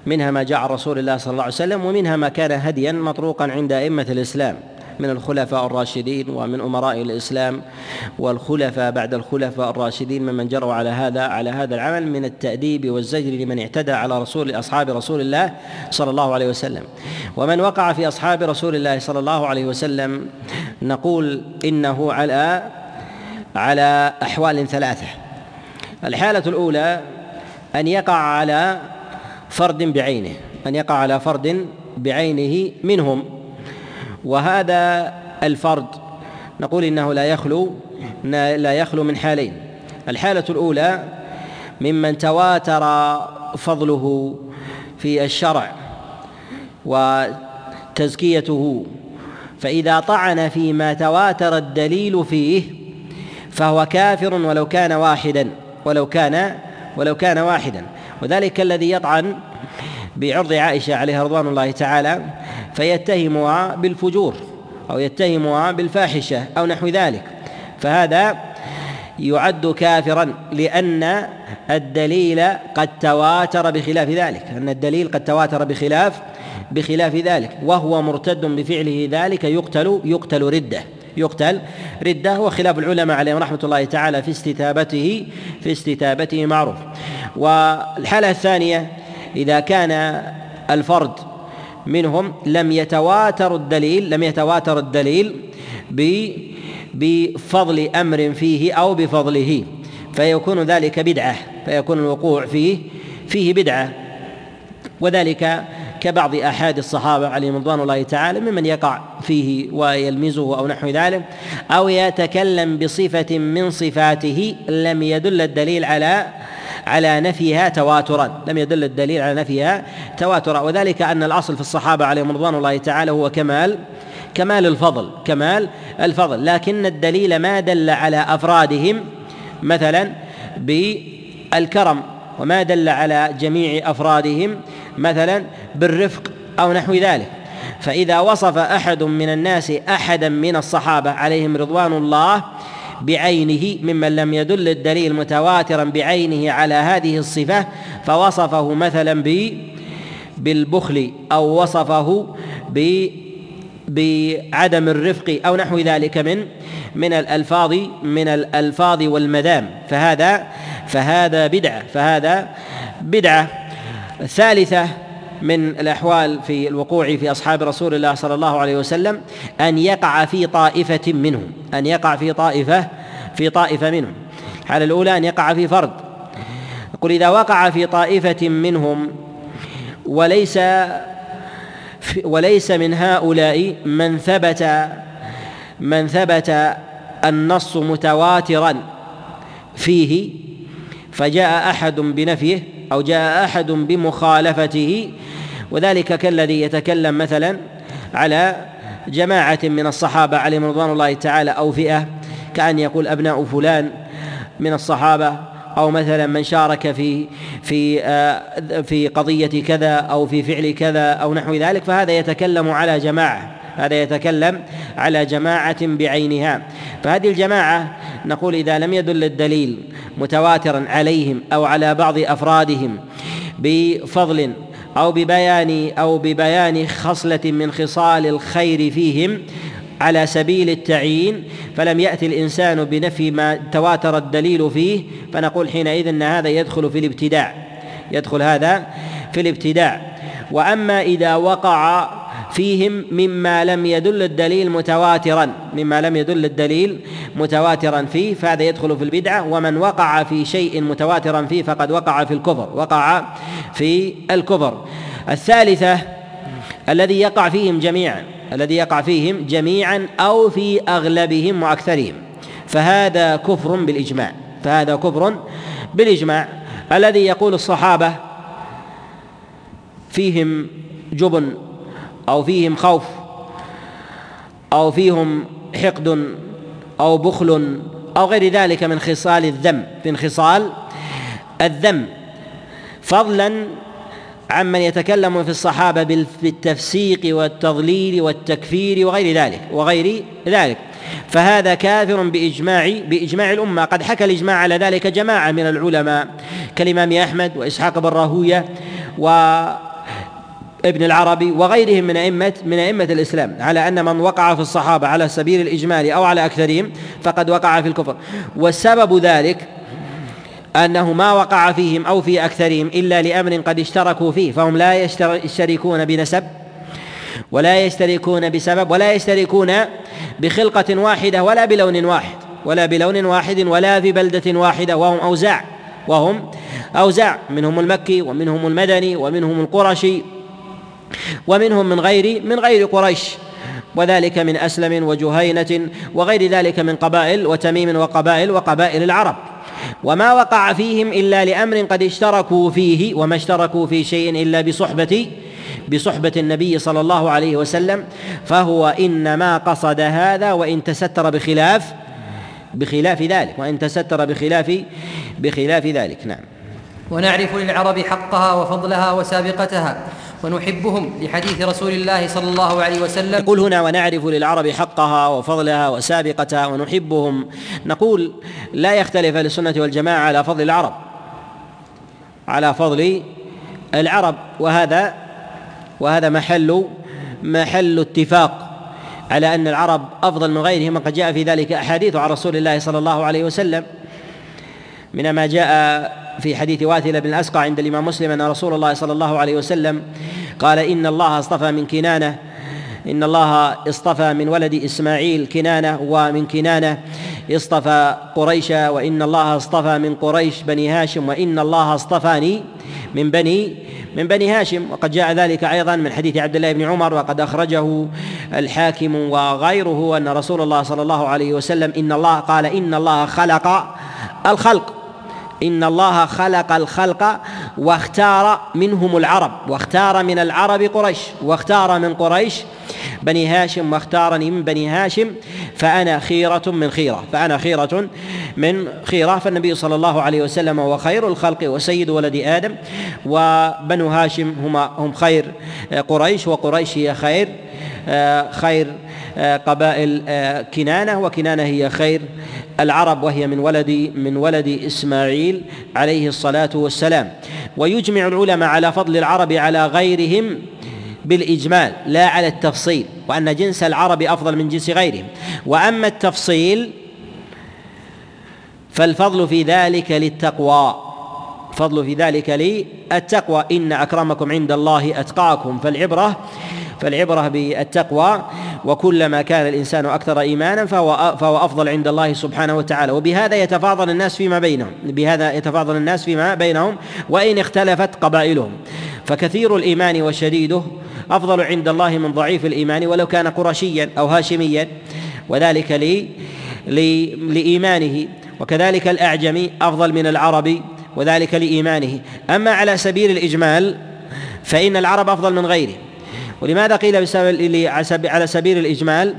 منها ما جاء رسول الله صلى الله عليه وسلم ومنها ما كان هديا مطروقا عند أئمة الإسلام من الخلفاء الراشدين ومن أمراء الإسلام والخلفاء بعد الخلفاء الراشدين ممن جروا على هذا على هذا العمل من التأديب والزجر لمن اعتدى على رسول أصحاب رسول الله صلى الله عليه وسلم. ومن وقع في أصحاب رسول الله صلى الله عليه وسلم نقول إنه على على أحوال ثلاثة. الحالة الأولى أن يقع على فرد بعينه أن يقع على فرد بعينه منهم. وهذا الفرد نقول إنه لا يخلو لا يخلو من حالين. الحالة الأولى ممن تواتر فضله في الشرع وتزكيته فإذا طعن فيما تواتر الدليل فيه فهو كافر ولو كان واحدا ولو كان ولو كان واحدا. وذلك الذي يطعن بعرض عائشة عليها رضوان الله تعالى فيتهمها بالفجور أو يتهمها بالفاحشة أو نحو ذلك. فهذا يعد كافرا لأن الدليل قد تواتر بخلاف ذلك أن الدليل قد تواتر بخلاف بخلاف ذلك. وهو مرتد بفعله ذلك يقتل يقتل ردة. يقتل ردة وخلاف العلماء عليهم رحمة الله تعالى في استتابته في استتابته معروف. والحالة الثانية إذا كان الفرد منهم لم يتواتر الدليل لم يتواتر الدليل بفضل أمر فيه أو بفضله. فيكون ذلك بدعة فيكون الوقوع فيه فيه بدعة. وذلك كبعض أحاد الصحابة عليهم رضوان الله تعالى ممن يقع فيه ويلمزه أو نحو ذلك أو يتكلم بصفة من صفاته لم يدل الدليل على على نفيها تواترا لم يدل الدليل على نفيها تواترا. وذلك أن الأصل في الصحابة عليهم رضوان الله تعالى هو كمال كمال الفضل كمال الفضل. لكن الدليل ما دل على أفرادهم مثلا بالكرم وما دل على جميع أفرادهم مثلا بالرفق أو نحو ذلك. فإذا وصف أحد من الناس احدا من الصحابة عليهم رضوان الله بعينه ممن لم يدل الدليل متواترا بعينه على هذه الصفة فوصفه مثلا بالبخل أو وصفه ب بعدم الرفق أو نحو ذلك من من الألفاظ من الألفاظ والمذام. فهذا فهذا بدعة فهذا بدعة. ثالثة من الأحوال في الوقوع في أصحاب رسول الله صلى الله عليه وسلم أن يقع في طائفة منهم أن يقع في طائفة في طائفة منهم. الحالة الأولى أن يقع في فرد. يقول إذا وقع في طائفة منهم وليس وليس من هؤلاء من ثبت من ثبت النص متواترا فيه فجاء أحد بنفيه أو جاء أحد بمخالفته وذلك كالذي يتكلم مثلا على جماعة من الصحابة عليهم رضوان الله تعالى أو فئة كأن يقول أبناء فلان من الصحابة أو مثلا من شارك في في آه، في قضية كذا أو في فعل كذا أو نحو ذلك فهذا يتكلم على جماعة هذا يتكلم على جماعة بعينها. فهذه الجماعة نقول إذا لم يدل الدليل متواترا عليهم أو على بعض أفرادهم بفضل أو ببيان أو ببيان خصلة من خصال الخير فيهم على سبيل التعيين فلم يأتي الإنسان بنفي ما تواتر الدليل فيه فنقول حينئذ أن هذا يدخل في الابتداع يدخل هذا في الابتداع. وأما إذا وقع فيهم مما لم يدل الدليل متواترا مما لم يدل الدليل متواترا فيه فهذا يدخل في البدعة ومن وقع في شيء متواترا فيه فقد وقع في الكفر وقع في الكفر. الثالثة الذي يقع فيهم جميعا الذي يقع فيهم جميعا أو في أغلبهم وأكثرهم. فهذا كفر بالإجماع فهذا كفر بالإجماع. الذي يقول الصحابة فيهم جبن أو فيهم خوف أو فيهم حقد أو بخل أو غير ذلك من خصال الذم من خصال الذم. فضلا عمن يتكلم في الصحابة بالتفسيق والتضليل والتكفير وغير ذلك وغير ذلك. فهذا كافر بإجماع بإجماع الأمة. قد حكى الإجماع على ذلك جماعة من العلماء كالإمام أحمد وإسحاق بن راهوية و ابن العربي وغيرهم من أئمة من أئمة الإسلام على أن من وقع في الصحابة على سبيل الإجمال أو على أكثرهم فقد وقع في الكفر. والسبب ذلك أنه ما وقع فيهم أو في أكثرهم إلا لأمر قد اشتركوا فيه فهم لا يشتركون بنسب ولا يشتركون بسبب ولا يشتركون بخلقة واحدة ولا بلون واحد ولا بلون واحد ولا في بلدة واحدة وهم أوزاع وهم أوزاع منهم المكي ومنهم المدني ومنهم القرشي ومنهم من غير من غير قريش. وذلك من أسلم وجهينة وغير ذلك من قبائل وتميم وقبائل وقبائل العرب. وما وقع فيهم إلا لأمر قد اشتركوا فيه وما اشتركوا في شيء إلا بصحبه بصحبة النبي صلى الله عليه وسلم. فهو إنما قصد هذا وإن تستر بخلاف بخلاف ذلك وإن تستر بخلاف بخلاف ذلك. نعم. ونعرف للعرب حقها وفضلها وسابقتها. ونحبهم لحديث رسول الله صلى الله عليه وسلم. يقول هنا ونعرف للعرب حقها وفضلها وسابقتها ونحبهم. نقول لا يختلف أهل السنة والجماعة على فضل العرب. على فضل العرب. وهذا وهذا محل محل اتفاق على أن العرب أفضل من غيرهم. وقد جاء في ذلك أحاديث عن رسول الله صلى الله عليه وسلم. من ما جاء في حديث واثلة بن الأسقع عند الإمام مسلم أن رسول الله صلى الله عليه وسلم قال إن الله اصطفى من كنانة إن الله اصطفى من ولد إسماعيل كنانة ومن كنانة اصطفى قريش وإن الله اصطفى من قريش بني هاشم وإن الله اصطفاني من بني من بني هاشم. وقد جاء ذلك أيضا من حديث عبد الله بن عمر وقد أخرجه الحاكم وغيره أن رسول الله صلى الله عليه وسلم إن الله قال إن الله خلق الخلق. إن الله خلق الخلق واختار منهم العرب واختار من العرب قريش واختار من قريش بني هاشم واختارني من بني هاشم فأنا خيرة من خيرة فأنا خيرة من خيرة. فالنبي صلى الله عليه وسلم هو خير الخلق وسيد ولد آدم وبنو هاشم هما هم خير قريش وقريش هي خير خير قبائل كنانة وكنانة هي خير. العرب وهي من ولد من ولد إسماعيل عليه الصلاة والسلام. ويجمع العلماء على فضل العرب على غيرهم بالإجمال لا على التفصيل وأن جنس العرب أفضل من جنس غيرهم. وأما التفصيل فالفضل في ذلك للتقوى. فضل في ذلك للتقوى. إن أكرمكم عند الله أتقاكم فالعبرة فالعبرة بالتقوى وكلما كان الإنسان أكثر إيمانا فهو فهو أفضل عند الله سبحانه وتعالى. وبهذا يتفاضل الناس فيما بينهم بهذا يتفاضل الناس فيما بينهم وإن اختلفت قبائلهم. فكثير الإيمان وشديده أفضل عند الله من ضعيف الإيمان ولو كان قرشيا أو هاشميا. وذلك لي لإيمانه. وكذلك الأعجمي أفضل من العربي وذلك لإيمانه. أما على سبيل الإجمال فإن العرب أفضل من غيره. ولماذا قيل على سبيل الإجمال؟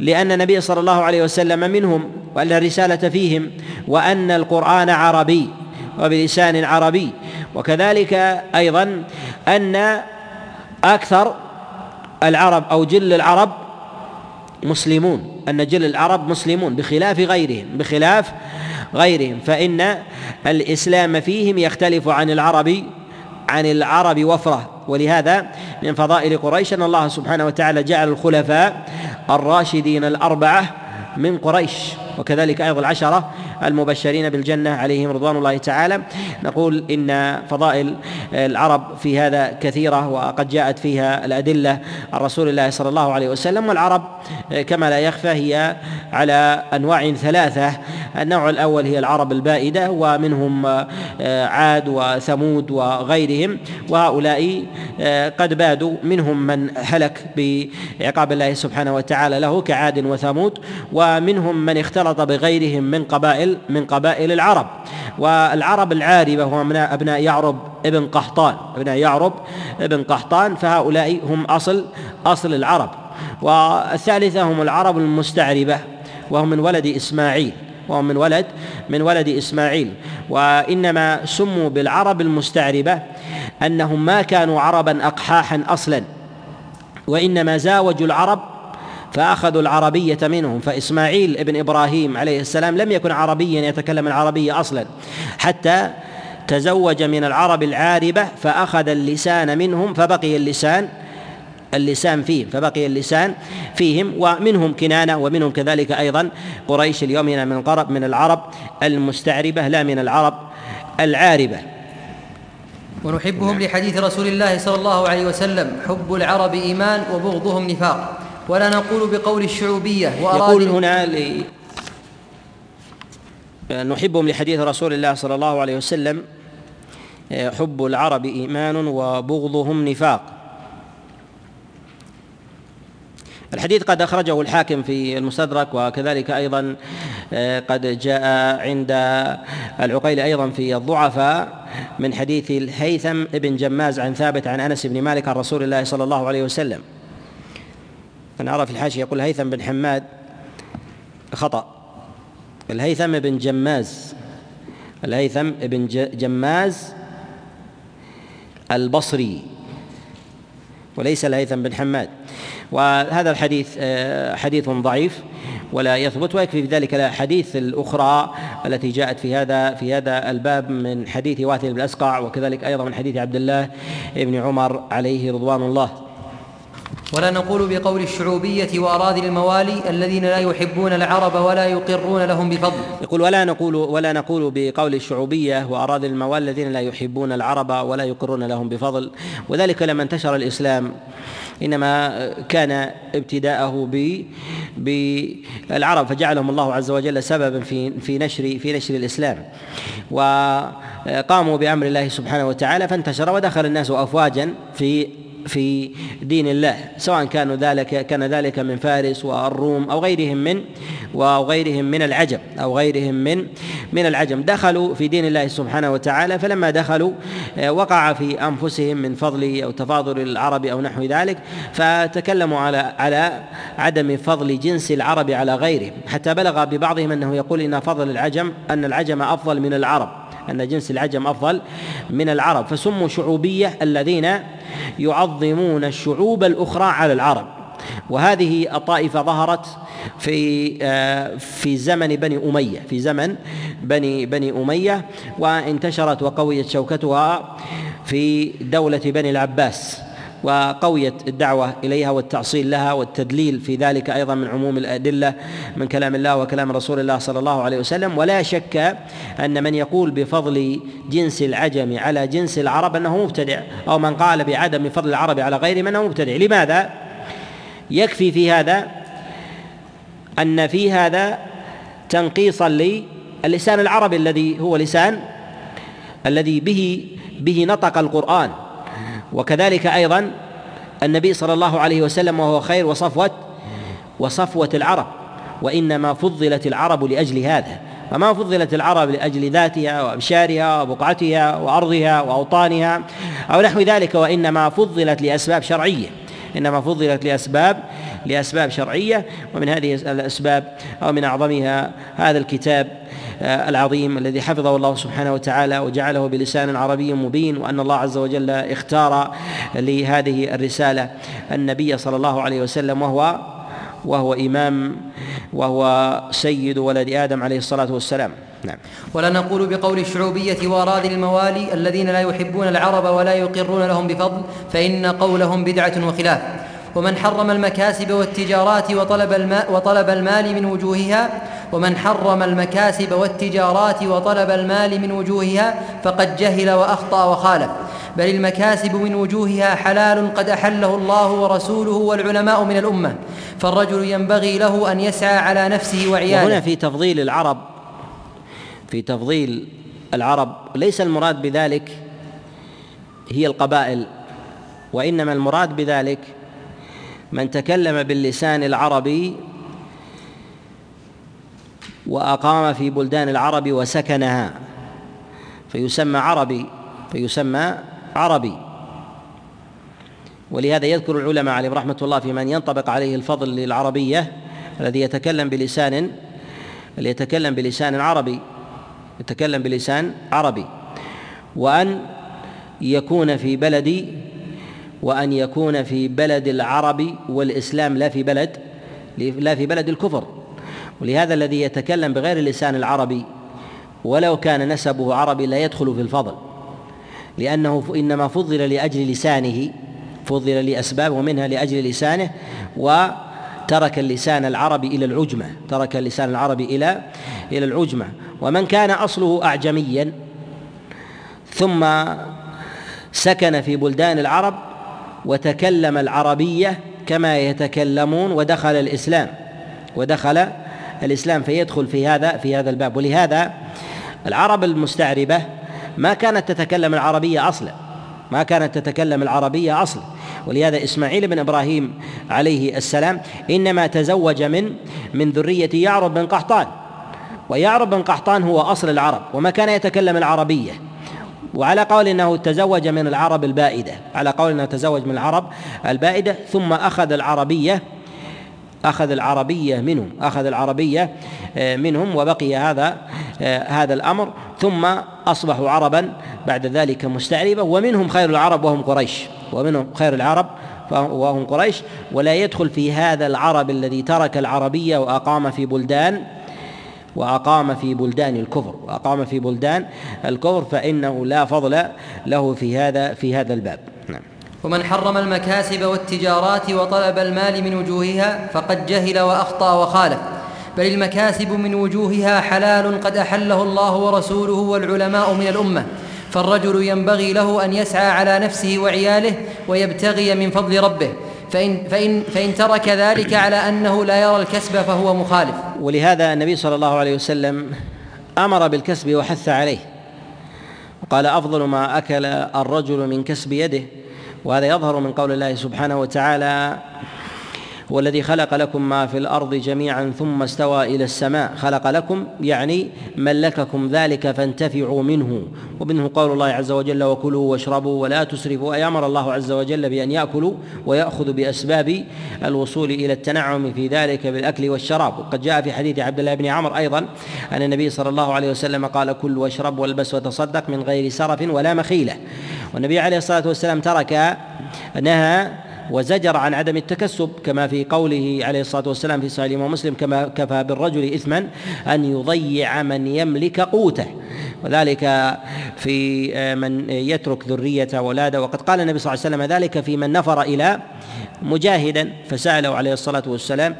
لأن النبي صلى الله عليه وسلم منهم وأن الرسالة فيهم وأن القرآن عربي وبلسان عربي. وكذلك أيضا أن أكثر العرب أو جل العرب مسلمون أن جل العرب مسلمون بخلاف غيرهم بخلاف غيرهم. فإن الإسلام فيهم يختلف عن العرب عن العرب وفرة. ولهذا من فضائل قريش أن الله سبحانه وتعالى جعل الخلفاء الراشدين الأربعة من قريش. وكذلك أيضا العشرة المبشرين بالجنة عليهم رضوان الله تعالى. نقول إن فضائل العرب في هذا كثيرة وقد جاءت فيها الأدلة عن رسول الله صلى الله عليه وسلم. والعرب كما لا يخفى هي على أنواع ثلاثة. النوع الأول هي العرب البائدة ومنهم عاد وثمود وغيرهم. وهؤلاء قد بادوا منهم من هلك بعقاب الله سبحانه وتعالى له كعاد وثمود. ومنهم من اختلط بغيرهم من قبائل من قبائل العرب. والعرب العاربة هم أبناء يعرب ابن قحطان أبناء يعرب ابن قحطان فهؤلاء هم أصل أصل العرب. والثالثة هم العرب المستعربة وهم من ولد إسماعيل وهم من ولد من ولد إسماعيل. وإنما سموا بالعرب المستعربة أنهم ما كانوا عربا أقحاحا أصلا. وإنما زاوجوا العرب فأخذوا العربية منهم فإسماعيل ابن إبراهيم عليه السلام لم يكن عربيا يتكلم العربية أصلا حتى تزوج من العرب العاربة فأخذ اللسان منهم فبقي اللسان اللسان فيهم فبقي اللسان فيهم ومنهم كنانة ومنهم كذلك أيضا قريش اليوم من القرب من العرب المستعربة لا من العرب العاربة. ونحبهم لحديث رسول الله صلى الله عليه وسلم حب العرب إيمان وبغضهم نفاق. ولا نقول بقول الشعوبية يقول هنا لي نحبهم لحديث رسول الله صلى الله عليه وسلم حب العرب إيمان وبغضهم نفاق. الحديث قد أخرجه الحاكم في المستدرك وكذلك أيضا قد جاء عند العقيل أيضا في الضعفاء من حديث الهيثم بن جماز عن ثابت عن أنس بن مالك عن رسول الله صلى الله عليه وسلم. أنا أرى في الحاشية يقول هيثم بن حماد خطأ. الهيثم بن جماز الهيثم بن جماز البصري وليس الهيثم بن حماد. وهذا الحديث آه، حديث ضعيف ولا يثبت ويكفي في ذلك الأحاديث الأخرى التي جاءت في هذا في هذا الباب من حديث واثل بن الاسقع وكذلك أيضا من حديث عبد الله بن عمر عليه رضوان الله. ولا نقول بقول الشعوبية وأراذل الموالي الذين لا يحبون العرب ولا يقرون لهم بفضل. يقول ولا نقول ولا نقول بقول الشعوبية وأراذل الموالي الذين لا يحبون العرب ولا يقرون لهم بفضل. وذلك لما انتشر الإسلام. إنما كان ابتداءه ب بالعرب فجعلهم الله عز وجل سببا في في نشر في نشر الإسلام. وقاموا بأمر الله سبحانه وتعالى فانتشر ودخل الناس افواجا في في دين الله سواء كانوا ذلك كان ذلك من فارس والروم أو غيرهم من وغيرهم من العجم أو غيرهم من من العجم. دخلوا في دين الله سبحانه وتعالى فلما دخلوا آه، وقع في أنفسهم من فضل أو تفاضل العرب أو نحو ذلك فتكلموا على على عدم فضل جنس العرب على غيرهم حتى بلغ ببعضهم أنه يقول إن فضل العجم أن العجم أفضل من العرب أن جنس العجم أفضل من العرب. فسموا شعوبية الذين يعظمون الشعوب الأخرى على العرب. وهذه الطائفة ظهرت في آه، في زمن بني أمية في زمن بني بني أمية وانتشرت وقويت شوكتها في دولة بني العباس. وقويت الدعوة إليها والتأصيل لها والتدليل في ذلك أيضا من عموم الأدلة من كلام الله وكلام رسول الله صلى الله عليه وسلم. ولا شك أن من يقول بفضل جنس العجم على جنس العرب أنه مبتدع أو من قال بعدم فضل العرب على غيرهم أنه مبتدع. لماذا؟ يكفي في هذا أن في هذا تنقيصا للسان العربي الذي هو لسان الذي به به نطق القرآن. وكذلك أيضا النبي صلى الله عليه وسلم وهو خير وصفوه وصفوة العرب وإنما فضلت العرب لأجل هذا. فما فضلت العرب لأجل ذاتها وأبشارها وبقعتها وأرضها وأوطانها أو نحو ذلك وإنما فضلت لأسباب شرعية. إنما فضلت لاسباب لأسباب شرعية ومن هذه الأسباب أو من أعظمها هذا الكتاب العظيم الذي حفظه الله سبحانه وتعالى وجعله بلسان عربي مبين وأن الله عز وجل اختار لهذه الرسالة النبي صلى الله عليه وسلم وهو وهو إمام وهو سيد ولد آدم عليه الصلاة والسلام. نعم. ولا نقول بقول الشعوبية وأراضي الموالي الذين لا يحبون العرب ولا يقرون لهم بفضل فإن قولهم بدعة وخلاف. ومن حرم المكاسب والتجارات وطلب الماء وطلب المال من وجوهها ومن حرم المكاسب والتجارات وطلب المال من وجوهها فقد جهل وأخطأ وخالف. بل المكاسب من وجوهها حلال قد أحله الله ورسوله والعلماء من الأمة. فالرجل ينبغي له أن يسعى على نفسه وعياله. وهنا في تفضيل العرب في تفضيل العرب ليس المراد بذلك هي القبائل وإنما المراد بذلك من تكلم باللسان العربي وأقام في بلدان العرب وسكنها. فيسمى عربي فيسمى عربي. ولهذا يذكر العلماء عليهم رحمة الله في من ينطبق عليه الفضل للعربية الذي يتكلم بلسان الذي يتكلم بلسان عربي يتكلم بلسان عربي. وأن يكون في بلد وأن يكون في بلد العرب والإسلام لا في بلد لا في بلد الكفر. ولهذا الذي يتكلم بغير اللسان العربي ولو كان نسبه عربي لا يدخل في الفضل لأنه إنما فضل لأجل لسانه فضل لأسباب ومنها لأجل لسانه وترك اللسان العربي إلى العجمة ترك اللسان العربي إلى إلى العجمة. ومن كان أصله أعجميا ثم سكن في بلدان العرب وتكلم العربية كما يتكلمون ودخل الإسلام ودخل الإسلام فيدخل في هذا في هذا الباب. ولهذا العرب المستعربة ما كانت تتكلم العربية أصلا. ما كانت تتكلم العربية أصلا. ولهذا إسماعيل بن إبراهيم عليه السلام إنما تزوج من من ذرية يعرب بن قحطان. ويعرب بن قحطان هو أصل العرب وما كان يتكلم العربية. وعلى قول إنه تزوج من العرب البائدة على قول إنه تزوج من العرب البائدة ثم أخذ العربية أخذ العربية منهم أخذ العربية آه، منهم وبقي هذا آه، هذا الأمر. ثم أصبحوا عربا بعد ذلك مستعربة ومنهم خير العرب وهم قريش. ومنهم خير العرب وهم قريش. ولا يدخل في هذا العرب الذي ترك العربية وأقام في بلدان وأقام في بلدان الكفر وأقام في بلدان الكفر فإنه لا فضل له في هذا في هذا الباب. ومن حرم المكاسب والتجارات وطلب المال من وجوهها فقد جهل وأخطأ وخالف. بل المكاسب من وجوهها حلال قد أحله الله ورسوله والعلماء من الأمة. فالرجل ينبغي له أن يسعى على نفسه وعياله ويبتغي من فضل ربه. فإن, فإن, فإن ترك ذلك على أنه لا يرى الكسب فهو مخالف. ولهذا النبي صلى الله عليه وسلم أمر بالكسب وحث عليه. وقال أفضل ما أكل الرجل من كسب يده وهذا يظهر من قول الله سبحانه وتعالى هو الذي خلق لكم ما في الأرض جميعا ثم استوى إلى السماء. خلق لكم يعني ملككم ذلك فانتفعوا منه ومنه قول الله عز وجل وكلوا واشربوا ولا تسرفوا. أي أمر الله عز وجل بأن يأكلوا وياخذوا بأسباب الوصول إلى التنعم في ذلك بالأكل والشراب. وقد جاء في حديث عبد الله بن عمر أيضا أن النبي صلى الله عليه وسلم قال كل واشرب والبس وتصدق من غير سرف ولا مخيلة. والنبي عليه الصلاة والسلام ترك نهى وزجر عن عدم التكسب كما في قوله عليه الصلاة والسلام في صحيح الإمام مسلم كما كفى بالرجل اثما أن يضيع من يملك قوته. وذلك في من يترك ذرية ولاده. وقد قال النبي صلى الله عليه وسلم ذلك في من نفر إلى مجاهدا فسأله عليه الصلاة والسلام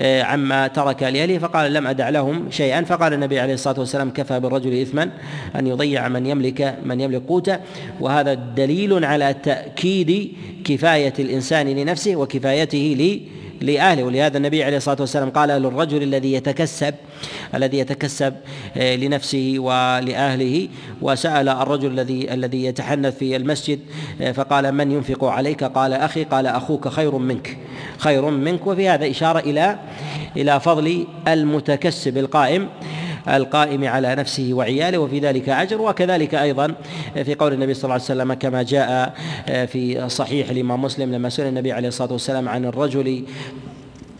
آه، عما ترك لأهله فقال لم أدع لهم شيئا. فقال النبي عليه الصلاة والسلام كفى بالرجل إثما أن يضيع من يملك من يملك قوته. وهذا دليل على تأكيد كفاية الإنسان لنفسه وكفايته لأهله ولهذا النبي عليه الصلاة والسلام قال للرجل الذي يتكسب الذي يتكسب آه، لنفسه ولأهله. وسأل الرجل الذي الذي يتحنث في المسجد آه، فقال من ينفق عليك؟ قال أخي قال أخوك خير منك خير منك. وفي هذا إشارة إلى إلى فضل المتكسب القائم. القائم على نفسه وعياله وفي ذلك أجر وكذلك أيضا في قول النبي صلى الله عليه وسلم كما جاء في صحيح الإمام مسلم لما سئل النبي عليه الصلاة والسلام عن الرجل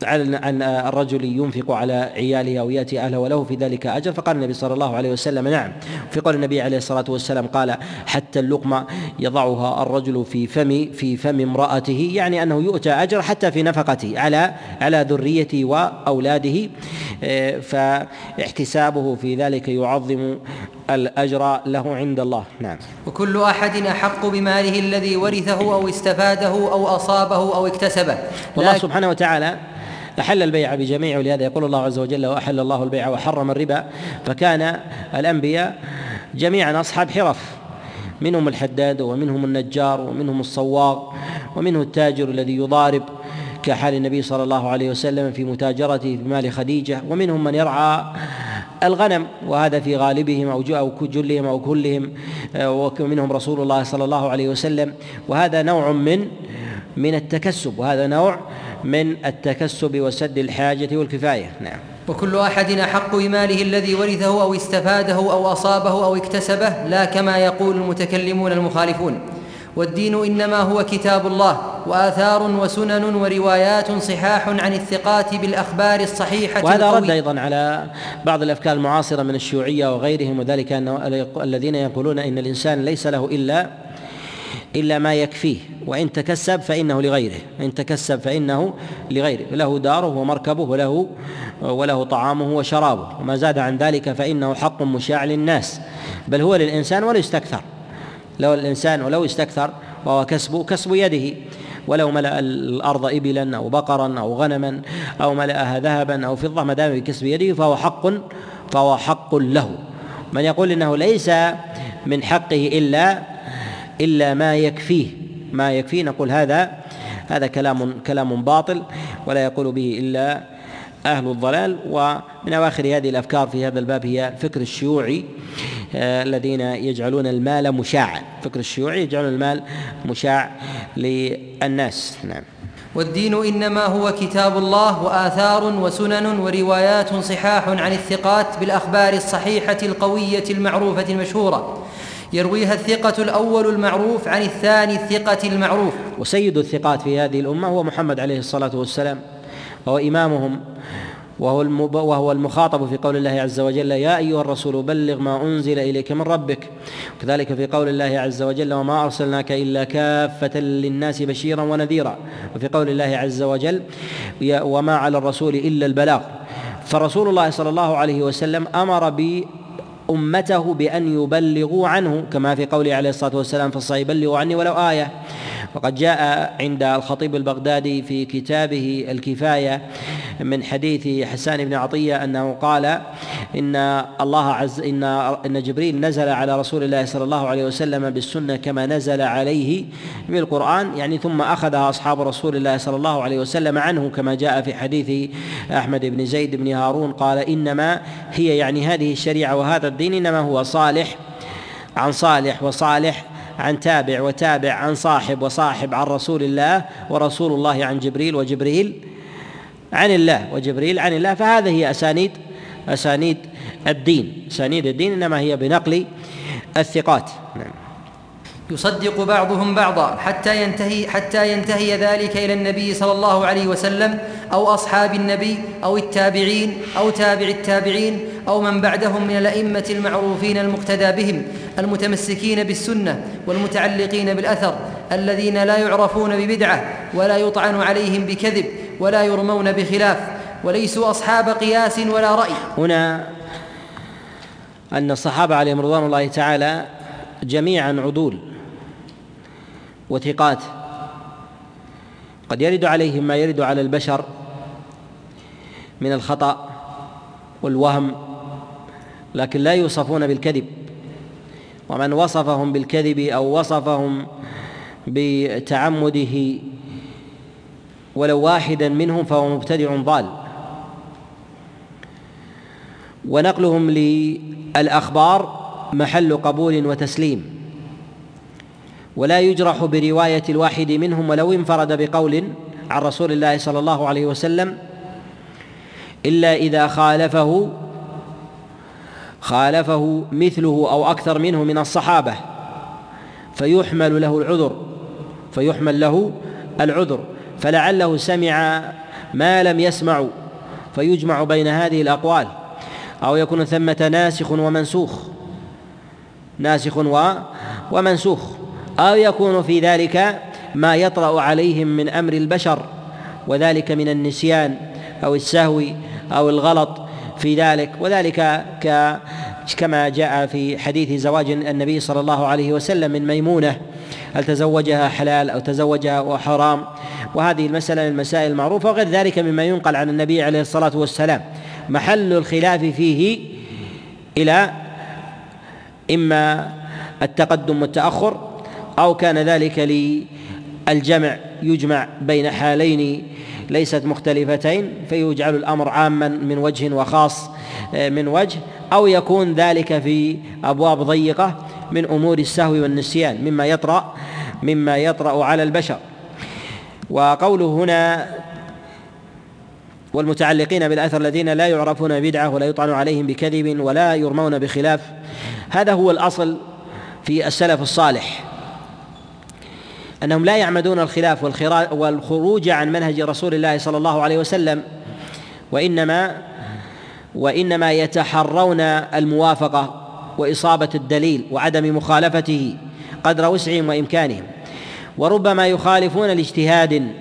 عن الرجل ينفق على عياله أو يأتي أهله وله في ذلك أجر؟ فقال النبي صلى الله عليه وسلم نعم. في قول النبي عليه الصلاة والسلام قال حتى اللقمة يضعها الرجل في فم في فم امرأته يعني أنه يؤتى أجر حتى في نفقته على على ذريته وأولاده. آه، فاحتسابه في ذلك يعظم الأجر له عند الله. نعم. وكل أحد أحق بماله الذي ورثه أو استفاده أو أصابه أو اكتسبه. والله سبحانه وتعالى أحل البيع بجميع ولهذا يقول الله عز وجل وأحل الله البيع وحرم الربا. فكان الأنبياء جميعا أصحاب حرف. منهم الحداد ومنهم النجار ومنهم الصواغ ومنه التاجر الذي يضارب كحال النبي صلى الله عليه وسلم في متاجرته بمال خديجة ومنهم من يرعى الغنم وهذا في غالبهم أو جلهم أو كلهم ومنهم رسول الله صلى الله عليه وسلم. وهذا نوع من من التكسب وهذا نوع من التكسب وسد الحاجة والكفاية. نعم. وكل أحد أحق بماله الذي ورثه أو استفاده أو أصابه أو اكتسبه لا كما يقول المتكلمون المخالفون. والدين إنما هو كتاب الله وآثار وسنن وروايات صحاح عن الثقات بالأخبار الصحيحة وهذا رد أيضا على بعض الأفكار المعاصرة من الشيوعية وغيرهم وذلك ان الذين يقولون إن الإنسان ليس له الا إلا ما يكفيه وإن تكسب فإنه لغيره إن تكسب فإنه لغيره له داره ومركبه وله وله طعامه وشرابه وما زاد عن ذلك فإنه حق مشاع للناس بل هو للإنسان ولو استكثر لو الإنسان ولو استكثر وهو كسب كسب يده. ولو ملأ الأرض إبلا أو بقرا أو غنما أو ملأها ذهبا أو فضة ما دام بكسب يده فهو حق فهو حق له. من يقول إنه ليس من حقه إلا إلا ما يكفيه ما يكفيه نقول هذا هذا كلام كلام باطل ولا يقول به إلا أهل الضلال. ومن أواخر هذه الأفكار في هذا الباب هي الفكر الشيوعي. الذين يجعلون المال مشاعا. فكر الشيوعي يجعلون المال مشاع للناس. نعم. والدين إنما هو كتاب الله وآثار وسنن وروايات صحاح عن الثقات بالأخبار الصحيحة القوية المعروفة المشهورة. يرويها الثقة الأول المعروف عن الثاني الثقة المعروف. وسيد الثقات في هذه الأمة هو محمد عليه الصلاة والسلام وهو إمامهم. وهو وهو المخاطب في قول الله عز وجل يا أيها الرسول بلغ ما أنزل إليك من ربك. وكذلك في قول الله عز وجل وما أرسلناك إلا كافة للناس بشيرا ونذيرا. وفي قول الله عز وجل وما على الرسول إلا البلاغ. فرسول الله صلى الله عليه وسلم أمر بأمته بأن يبلغوا عنه كما في قوله عليه الصلاة والسلام في الصحيح بلغوا عني ولو آية. وقد جاء عند الخطيب البغدادي في كتابه الكفاية من حديث حسان بن عطية أنه قال إن الله عز ان إن جبريل نزل على رسول الله صلى الله عليه وسلم بالسنة كما نزل عليه بالقرآن يعني ثم اخذها أصحاب رسول الله صلى الله عليه وسلم عنه كما جاء في حديث أحمد بن زيد بن هارون قال إنما هي يعني هذه الشريعة وهذا الدين إنما هو صالح عن صالح وصالح. عن تابع وتابع عن صاحب وصاحب عن رسول الله ورسول الله عن جبريل وجبريل عن الله وجبريل عن الله. فهذه هي أسانيد أسانيد الدين. أسانيد الدين إنما هي بنقل الثقات. نعم. يصدق بعضهم بعضا حتى ينتهي حتى ينتهي ذلك إلى النبي صلى الله عليه وسلم أو أصحاب النبي أو التابعين أو تابع التابعين أو من بعدهم من الأئمة المعروفين المقتدى بهم المتمسكين بالسنة والمتعلقين بالأثر الذين لا يعرفون ببدعة ولا يطعن عليهم بكذب ولا يرمون بخلاف وليسوا أصحاب قياس ولا رأي. هنا أن الصحابة عليهم رضوان الله تعالى جميعا عدول. وثقات. قد يرد عليهم ما يرد على البشر من الخطأ والوهم لكن لا يوصفون بالكذب. ومن وصفهم بالكذب أو وصفهم بتعمده ولو واحدا منهم فهو مبتدع ضال. ونقلهم للأخبار محل قبول وتسليم. ولا يجرح برواية الواحد منهم ولو انفرد بقول عن رسول الله صلى الله عليه وسلم إلا إذا خالفه خالفه مثله أو أكثر منه من الصحابة فيحمل له العذر فيحمل له العذر فلعله سمع ما لم يسمعوا فيجمع بين هذه الأقوال أو يكون ثمة ناسخ ومنسوخ ناسخ ومنسوخ. أو يكون في ذلك ما يطرأ عليهم من أمر البشر وذلك من النسيان أو السهو أو الغلط في ذلك. وذلك ك كما جاء في حديث زواج النبي صلى الله عليه وسلم من ميمونة هل تزوجها حلال أو تزوجها وحرام وهذه المسألة من المسائل المعروفة وغير ذلك مما ينقل عن النبي عليه الصلاة والسلام. محل الخلاف فيه إلى إما التقدم والتأخر أو كان ذلك للجمع يجمع بين حالين ليست مختلفتين فيجعل الأمر عاما من وجه وخاص آه، من وجه أو يكون ذلك في أبواب ضيقة من أمور السهو والنسيان مما يطرأ مما يطرأ على البشر. وقوله هنا والمتعلقين بالأثر الذين لا يعرفون بدعة ولا يطعن عليهم بكذب ولا يرمون بخلاف هذا هو الأصل في السلف الصالح. أنهم لا يعمدون الخلاف والخروج عن منهج رسول الله صلى الله عليه وسلم وانما وإنما يتحرون الموافقة وإصابة الدليل وعدم مخالفته قدر وسعهم وإمكانهم. وربما يخالفون لاجتهاد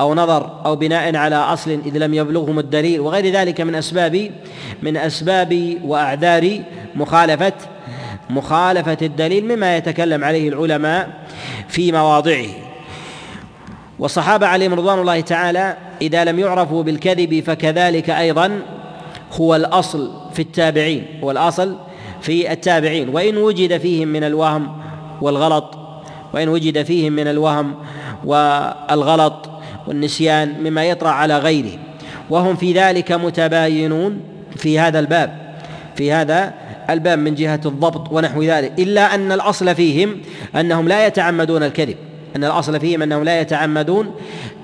أو نظر أو بناء على أصل إذ لم يبلغهم الدليل وغير ذلك من اسباب من أسباب وأعذار مخالفه مخالفة الدليل مما يتكلم عليه العلماء في مواضعه. والصحابه عليهم رضوان الله تعالى إذا لم يعرفوا بالكذب فكذلك أيضا هو الأصل في التابعين هو الأصل في التابعين. وإن وجد فيهم من الوهم والغلط وإن وجد فيهم من الوهم والغلط والنسيان مما يطرأ على غيره. وهم في ذلك متباينون في هذا الباب في هذا الباب من جهة الضبط ونحو ذلك إلا أن الأصل فيهم أنهم لا يتعمدون الكذب أن الأصل فيهم أنهم لا يتعمدون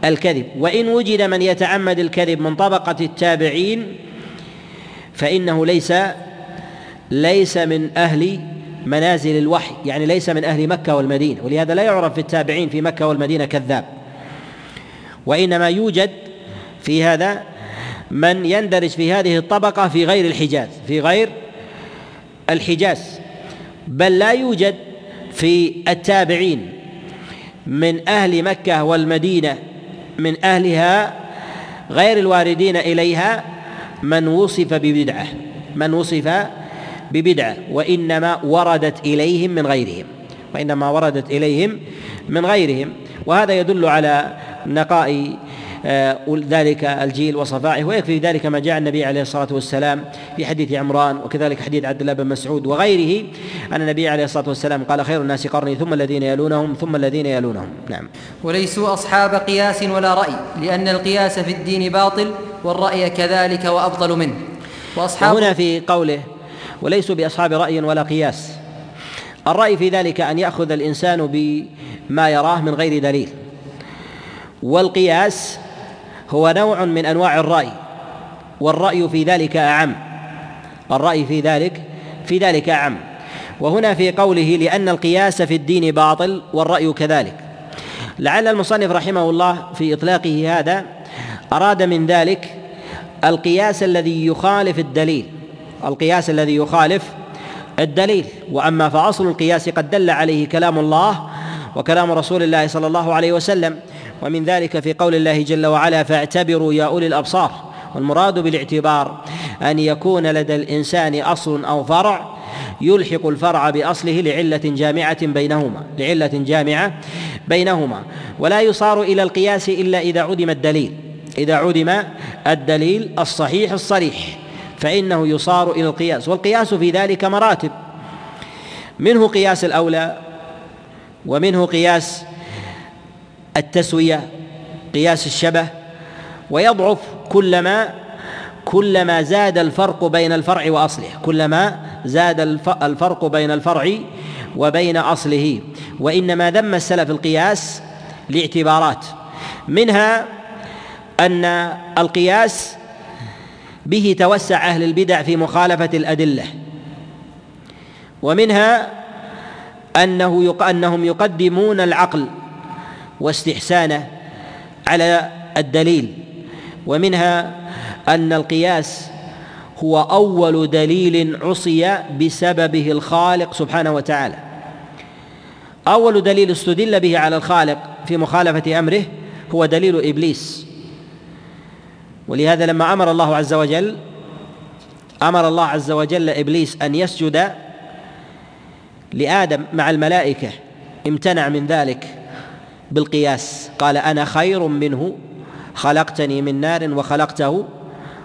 الكذب. وإن وجد من يتعمد الكذب من طبقة التابعين فإنه ليس ليس من أهل منازل الوحي يعني ليس من أهل مكة والمدينة. ولهذا لا يعرف في التابعين في مكة والمدينة كذاب. وإنما يوجد في هذا من يندرج في هذه الطبقة في غير الحجاز في غير الحجاز بل لا يوجد في التابعين من أهل مكة والمدينة من أهلها غير الواردين إليها من وصف ببدعة من وصف ببدعة وإنما وردت إليهم من غيرهم وإنما وردت إليهم من غيرهم وهذا يدل على نقاء ذلك الجيل وصفائه ويكفي ذلك ما جاء النبي عليه الصلاة والسلام في حديث عمران وكذلك حديث عبد الله بن مسعود وغيره أن النبي عليه الصلاة والسلام قال خير الناس قرني ثم الذين يلونهم ثم الذين يلونهم. نعم. وليسوا أصحاب قياس ولا رأي لأن القياس في الدين باطل والرأي كذلك وأفضل منه. وأصحاب هنا في قوله وليسوا بأصحاب رأي ولا قياس. الرأي في ذلك أن يأخذ الإنسان بما يراه من غير دليل. والقياس هو نوع من أنواع الرأي والرأي في ذلك أعم الراي في ذلك في ذلك أعم. وهنا في قوله لأن القياس في الدين باطل والرأي كذلك. لعل المصنف رحمه الله في إطلاقه هذا أراد من ذلك القياس الذي يخالف الدليل القياس الذي يخالف الدليل. وأما فأصل القياس قد دل عليه كلام الله وكلام رسول الله صلى الله عليه وسلم. ومن ذلك في قول الله جل وعلا فاعتبروا يا أولي الأبصار والمراد بالاعتبار أن يكون لدى الإنسان أصل أو فرع يلحق الفرع بأصله لعلة جامعة بينهما لعلة جامعة بينهما. ولا يصار إلى القياس إلا إذا عدم الدليل إذا عدم الدليل الصحيح الصريح فإنه يصار إلى القياس. والقياس في ذلك مراتب منه قياس الأولى ومنه قياس التسوية قياس الشبه ويضعف كلما كلما زاد الفرق بين الفرع وأصله كلما زاد الفرق بين الفرع وبين أصله. وإنما ذم السلف القياس لاعتبارات. منها أن القياس به توسع أهل البدع في مخالفة الأدلة. ومنها أنه أنهم يقدمون العقل واستحسانه على الدليل ومنها أن القياس هو أول دليل عصي بسببه الخالق سبحانه وتعالى. أول دليل استدل به على الخالق في مخالفة أمره هو دليل إبليس. ولهذا لما أمر الله عز وجل أمر الله عز وجل إبليس أن يسجد لآدم مع الملائكة امتنع من ذلك. بالقياس. قال أنا خير منه خلقتني من نار وخلقته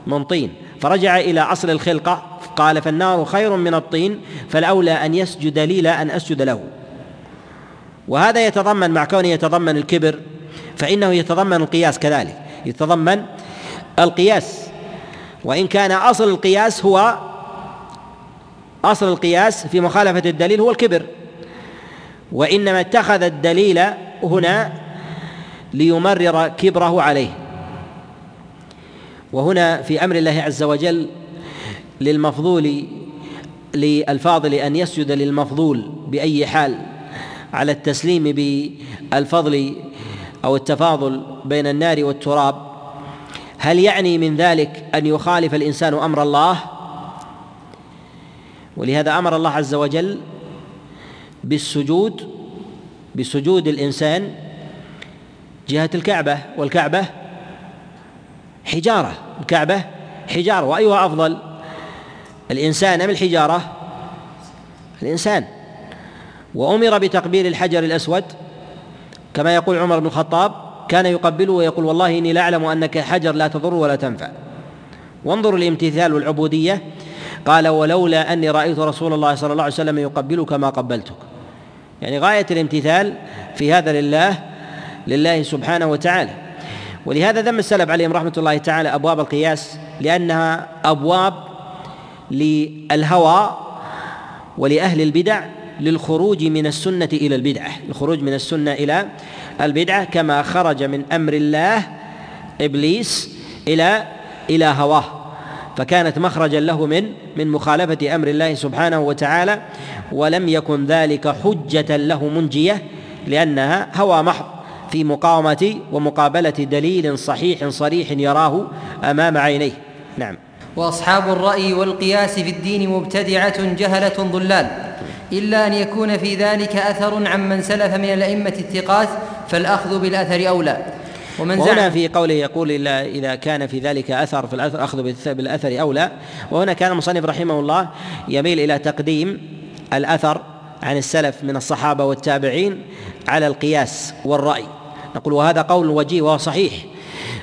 من طين. فرجع إلى أصل الخلقة قال فالنار خير من الطين فالاولى أن يسجد لي لا أن أسجد له. وهذا يتضمن مع كونه يتضمن الكبر فإنه يتضمن القياس كذلك. يتضمن القياس. وإن كان أصل القياس هو أصل القياس في مخالفة الدليل هو الكبر. وإنما اتخذ الدليل هنا ليمرر كبره عليه. وهنا في أمر الله عز وجل للمفضول للفاضل أن يسجد للمفضول بأي حال على التسليم بالفضل أو التفاضل بين النار والتراب. هل يعني من ذلك أن يخالف الإنسان أمر الله؟ ولهذا أمر الله عز وجل بالسجود بسجود الإنسان جهة الكعبة والكعبة حجارة الكعبة حجارة وأيها أفضل الإنسان أم الحجارة؟ الإنسان. وأمر بتقبيل الحجر الأسود كما يقول عمر بن الخطاب كان يقبله ويقول والله إني لأعلم أنك حجر لا تضر ولا تنفع. وانظروا الامتثال والعبودية. قال ولولا أني رأيت رسول الله صلى الله عليه وسلم يقبلك ما قبلتك. يعني غاية الامتثال في هذا لله لله سبحانه وتعالى. ولهذا ذم السلف عليهم رحمة الله تعالى أبواب القياس لأنها أبواب للهوى ولأهل البدع للخروج من السنة إلى البدعة. الخروج من السنة إلى البدعة كما خرج من أمر الله إبليس إلى إلى هواه. فكانت مخرجا له من من مخالفة أمر الله سبحانه وتعالى ولم يكن ذلك حجة له منجية لأنها هوى محض في مقاومة ومقابلة دليل صحيح صريح يراه أمام عينيه. نعم. وأصحاب الرأي والقياس في الدين مبتدعة جهلة ضلال. إلا أن يكون في ذلك أثر عمن سلف من الأئمة الثقات فالأخذ بالأثر أولى. ومن وهنا في قوله يقول إلا إذا كان في ذلك أثر في الأثر أخذ بالأثر أولى وهنا كان المصنف رحمه الله يميل إلى تقديم الأثر عن السلف من الصحابة والتابعين على القياس والرأي. نقول وهذا قول وجيه وهو صحيح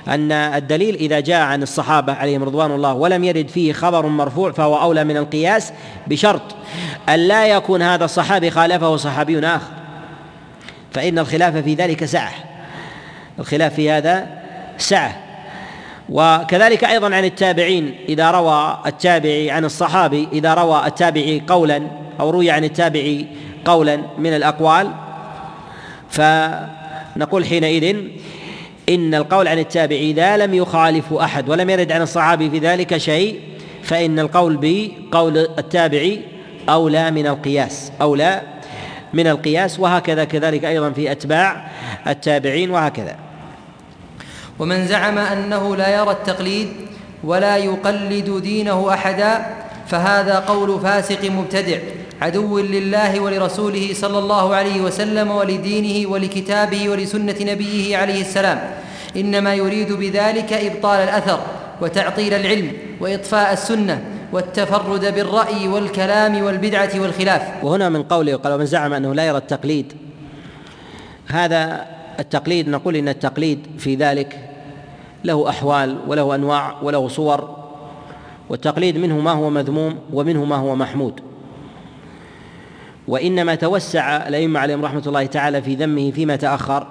أن الدليل إذا جاء عن الصحابة عليهم رضوان الله ولم يرد فيه خبر مرفوع فهو أولى من القياس بشرط أن لا يكون هذا الصحابي خالفه صحابي آخر. فإن الخلاف في ذلك سعة الخلاف في هذا سعة. وكذلك أيضا عن التابعين إذا روى التابعي عن الصحابي إذا روى التابعي قولا أو روي عن التابعي قولا من الأقوال. فنقول حينئذ إن القول عن التابعي إذا لم يخالف أحد ولم يرد عن الصحابي في ذلك شيء فإن القول بقول التابعي أولى من القياس أولى من القياس وهكذا كذلك أيضا في أتباع التابعين وهكذا. ومن زعم أنه لا يرى التقليد ولا يقلد دينه أحدا فهذا قول فاسق مبتدع عدو لله ولرسوله صلى الله عليه وسلم ولدينه ولكتابه ولسنة نبيه عليه السلام. إنما يريد بذلك إبطال الأثر وتعطيل العلم وإطفاء السنة والتفرد بالرأي والكلام والبدعة والخلاف. وهنا من قوله قال ومن زعم أنه لا يرى التقليد هذا التقليد نقول إن التقليد في ذلك له أحوال وله أنواع وله صور والتقليد منه ما هو مذموم ومنه ما هو محمود. وإنما توسع الأئمة عليهم رحمة الله تعالى في ذمه فيما تأخر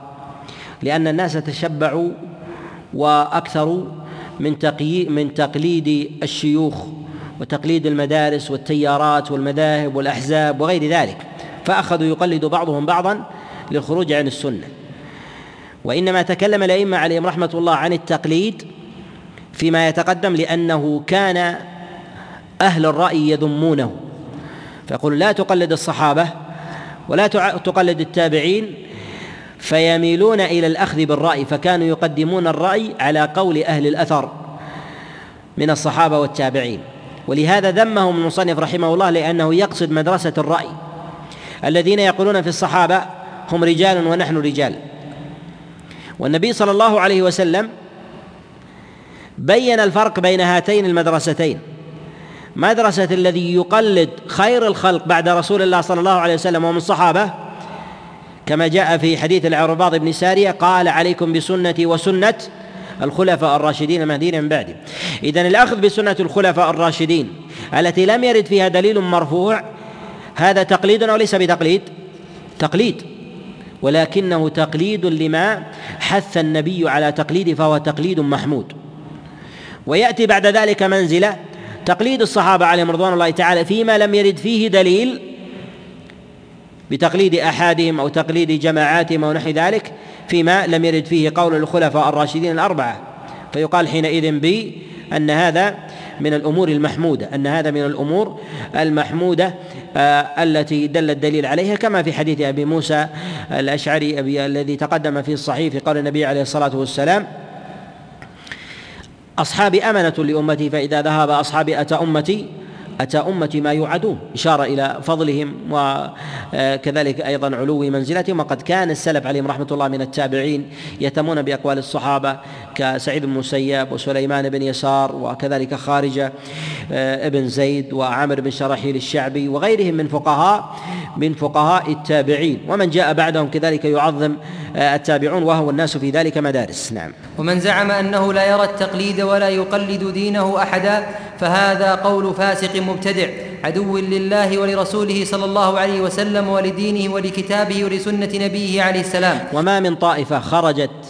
لأن الناس تشبعوا وأكثروا من من تقليد الشيوخ وتقليد المدارس والتيارات والمذاهب والأحزاب وغير ذلك فأخذوا يقلد بعضهم بعضا للخروج عن السنة. وإنما تكلم الأئمة عليهم رحمة الله عن التقليد فيما يتقدم لأنه كان أهل الرأي يذمونه. فيقول لا تقلد الصحابة ولا تقلد التابعين فيميلون إلى الأخذ بالرأي فكانوا يقدمون الرأي على قول أهل الأثر من الصحابة والتابعين. ولهذا ذمهم المصنف رحمه الله لأنه يقصد مدرسة الرأي. الذين يقولون في الصحابة هم رجال ونحن رجال. والنبي صلى الله عليه وسلم بين الفرق بين هاتين المدرستين. مدرسة الذي يقلد خير الخلق بعد رسول الله صلى الله عليه وسلم ومن الصحابة كما جاء في حديث العرباض بن سارية قال عليكم بسنتي وسنة الخلفاء الراشدين. المهديين من بعدي. إذن الأخذ بسنة الخلفاء الراشدين التي لم يرد فيها دليل مرفوع هذا تقليد أو ليس بتقليد؟ تقليد. ولكنه تقليد لما حث النبي على تقليده فهو تقليد محمود. ويأتي بعد ذلك منزلة تقليد الصحابة عليهم رضوان الله تعالى فيما لم يرد فيه دليل بتقليد أحدهم أو تقليد جماعاتهم أو نحو ذلك فيما لم يرد فيه قول الخلفاء الراشدين الأربعة. فيقال حينئذ بي أن هذا من الأمور المحمودة أن هذا من الأمور المحمودة آه التي دل الدليل عليها كما في حديث أبي موسى الأشعري أبي الذي تقدم في الصحيح في قول النبي عليه الصلاة والسلام أصحابي أمنة لأمتي فإذا ذهب أصحابي أتى أمتي أتى أمتي ما يوعدون إشارة إلى فضلهم وكذلك أيضا علو منزلتهم. وقد كان السلف عليهم رحمة الله من التابعين يهتمون بأقوال الصحابة كسعيد بن المسيب وسليمان بن يسار وكذلك خارجة آه، ابن زيد وعامر بن شرحيل الشعبي وغيرهم من فقهاء من فقهاء التابعين. ومن جاء بعدهم كذلك يعظم آه، التابعون وهو الناس في ذلك مدارس. نعم. ومن زعم أنه لا يرى التقليد ولا يقلد دينه أحدا فهذا قول فاسق مبتدع عدو لله ولرسوله صلى الله عليه وسلم ولدينه ولكتابه ولسنة نبيه عليه السلام. وما من طائفة خرجت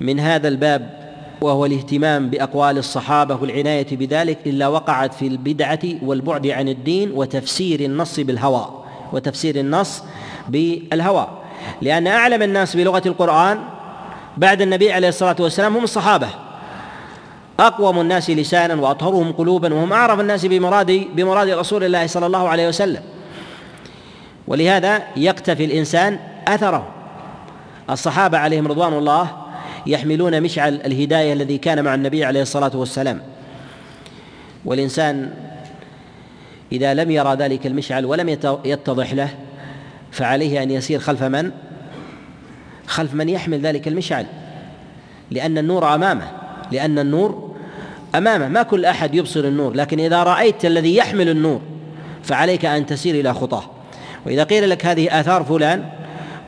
من هذا الباب وهو الاهتمام بأقوال الصحابة والعناية بذلك إلا وقعت في البدعة والبعد عن الدين وتفسير النص بالهوى وتفسير النص بالهوى. لأن أعلم الناس بلغة القرآن بعد النبي عليه الصلاة والسلام هم الصحابة. أقوم الناس لسانا وأطهرهم قلوبا وهم أعرف الناس بمراد بمراد رسول الله صلى الله عليه وسلم. ولهذا يقتفي الإنسان أثره. الصحابة عليهم رضوان الله يحملون مشعل الهداية الذي كان مع النبي عليه الصلاة والسلام. والإنسان إذا لم يرى ذلك المشعل ولم يتضح له فعليه أن يسير خلف من؟ خلف من يحمل ذلك المشعل. لأن النور أمامه لأن النور أمامه. ما كل أحد يبصر النور لكن إذا رأيت الذي يحمل النور فعليك أن تسير إلى خطاه. وإذا قيل لك هذه آثار فلان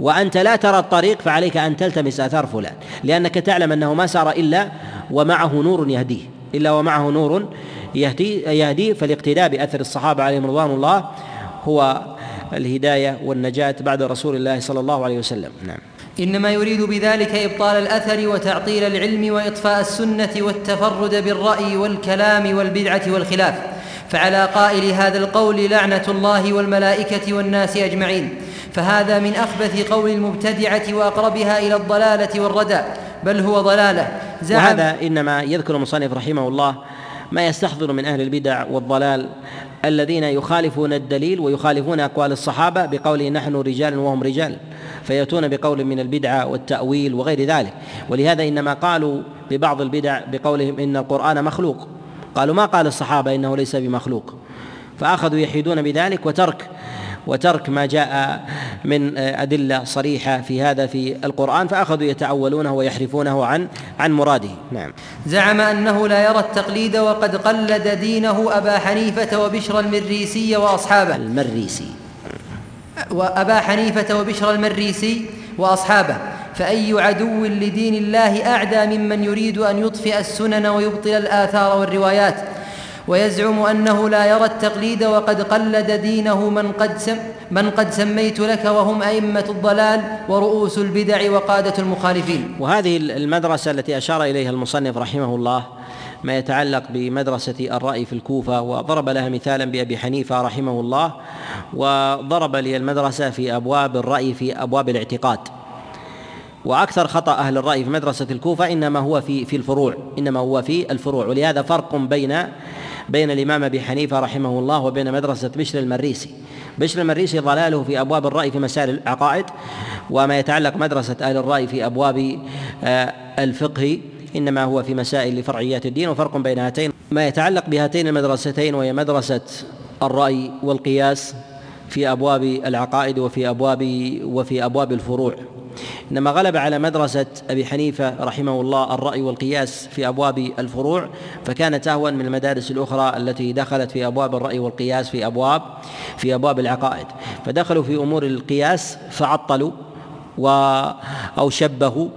وأنت لا ترى الطريق فعليك أن تلتمس آثار فلان. لأنك تعلم أنه ما سار إلا ومعه نور يهديه. إلا ومعه نور يهدي يهديه فالاقتداء بأثر الصحابة عليهم رضوان الله هو الهداية والنجاة بعد رسول الله صلى الله عليه وسلم. نعم. إنما يريد بذلك إبطال الأثر وتعطيل العلم وإطفاء السنة والتفرد بالرأي والكلام والبدعة والخلاف. فعلى قائل هذا القول لعنة الله والملائكة والناس أجمعين. فهذا من أخبث قول المبتدعة وأقربها إلى الضلالة والردى. بل هو ضلالة. وهذا إنما يذكر المصنف رحمه الله ما يستحضر من أهل البدع والضلال الذين يخالفون الدليل ويخالفون أقوال الصحابة بقوله نحن رجال وهم رجال فيأتون بقول من البدعه والتأويل وغير ذلك. ولهذا إنما قالوا ببعض البدع بقولهم إن القرآن مخلوق. قالوا ما قال الصحابة إنه ليس بمخلوق؟ فأخذوا يحيدون بذلك وترك وترك ما جاء من أدلة صريحة في هذا في القرآن فأخذوا يتعولونه ويحرفونه عن عن مراده. نعم. زعم أنه لا يرى التقليد وقد قلد دينه أبا حنيفة وبشر المريسي وأصحابه. المريسي. وأبا حنيفة وبشر المريسي وأصحابه. فأي عدو لدين الله أعدى ممن يريد أن يطفئ السنن ويبطل الآثار والروايات؟ ويزعم أنه لا يرى التقليد وقد قلد دينه من قد سم من قد سميت لك وهم أئمة الضلال ورؤوس البدع وقادة المخالفين. وهذه المدرسة التي أشار إليها المصنف رحمه الله ما يتعلق بمدرسة الرأي في الكوفة وضرب لها مثالا بأبي حنيفة رحمه الله وضرب لي المدرسة في أبواب الرأي في أبواب الاعتقاد. وأكثر خطأ أهل الرأي في مدرسة الكوفة إنما هو في في الفروع إنما هو في الفروع ولهذا فرق بين بين الإمام أبي حنيفة رحمه الله وبين مدرسة بشر المريسي. بشر المريسي ضلاله في أبواب الرأي في مسائل العقائد وما يتعلق مدرسة أهل الرأي في أبواب آه، الفقه إنما هو في مسائل لفرعيات الدين وفرق بين هاتين. ما يتعلق بهاتين المدرستين وهي مدرسة الرأي والقياس في أبواب العقائد وفي أبواب وفي أبواب الفروع. إنما غلب على مدرسة أبي حنيفة رحمه الله الرأي والقياس في أبواب الفروع فكانت اهون من المدارس الأخرى التي دخلت في أبواب الرأي والقياس في أبواب في أبواب العقائد. فدخلوا في أمور القياس فعطلوا و أو شبهوا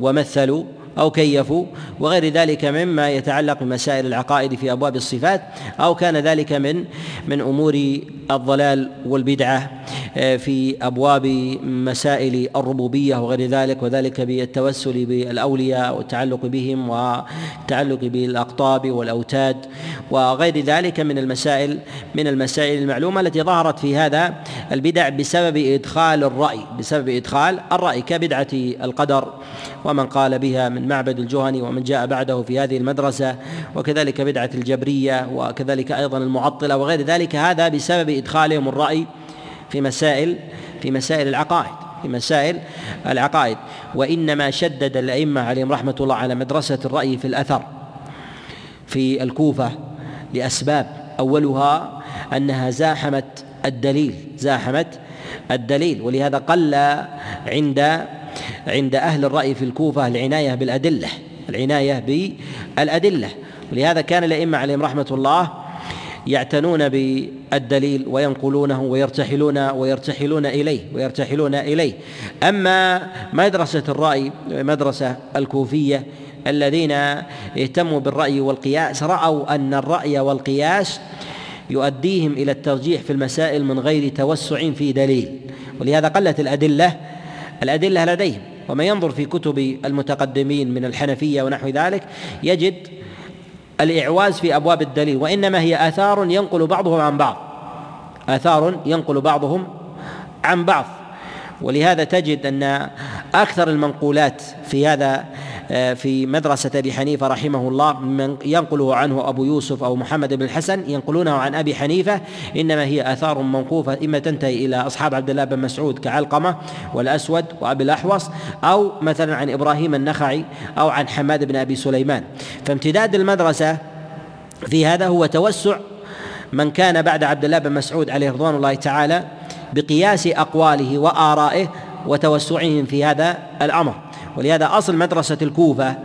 ومثلوا أو كيفوا وغير ذلك مما يتعلق بمسائل العقائد في أبواب الصفات أو كان ذلك من من أمور الضلال والبدعة آه، في أبواب مسائل الربوبية وغير ذلك وذلك بالتوسل بالأولياء والتعلق بهم والتعلق بالأقطاب والأوتاد وغير ذلك من المسائل من المسائل المعلومة التي ظهرت في هذا البدع بسبب إدخال الرأي بسبب إدخال الرأي كبدعة القدر. ومن قال بها من معبد الجهني ومن جاء بعده في هذه المدرسة وكذلك بدعة الجبرية وكذلك أيضا المعطلة وغير ذلك هذا بسبب إدخالهم الرأي في مسائل في مسائل العقائد في مسائل العقائد. وإنما شدد الأئمة عليهم رحمة الله على مدرسة الرأي في الأثر في الكوفة لأسباب. أولها أنها زاحمت الدليل زاحمت الدليل. ولهذا قل عند عند أهل الرأي في الكوفة العناية بالأدلة العناية بالأدلة. ولهذا كان الأئمة عليهم رحمة الله يعتنون بالدليل وينقلونه ويرتحلون ويرتحلون إليه ويرتحلون إليه. أما مدرسة الرأي مدرسة الكوفية الذين اهتموا بالرأي والقياس رأوا أن الرأي والقياس يؤديهم إلى الترجيح في المسائل من غير توسع في دليل. ولهذا قلت الأدلة الأدلة لديهم. ومن ينظر في كتب المتقدمين من الحنفية ونحو ذلك يجد الإعواز في أبواب الدليل وإنما هي آثار ينقل بعضهم عن بعض. آثار ينقل بعضهم عن بعض. ولهذا تجد أن أكثر المنقولات في هذا في مدرسة أبي حنيفة رحمه الله من ينقله عنه أبو يوسف أو محمد بن الحسن ينقلونه عن أبي حنيفة. إنما هي آثار موقوفة إما تنتهي إلى أصحاب عبد الله بن مسعود كعلقمة والأسود وأبي الأحوص أو مثلا عن إبراهيم النخعي أو عن حماد بن أبي سليمان. فامتداد المدرسة في هذا هو توسع من كان بعد عبد الله بن مسعود عليه رضوان الله تعالى بقياس أقواله وآرائه وتوسعهم في هذا الأمر. ولهذا أصل مدرسة الكوفة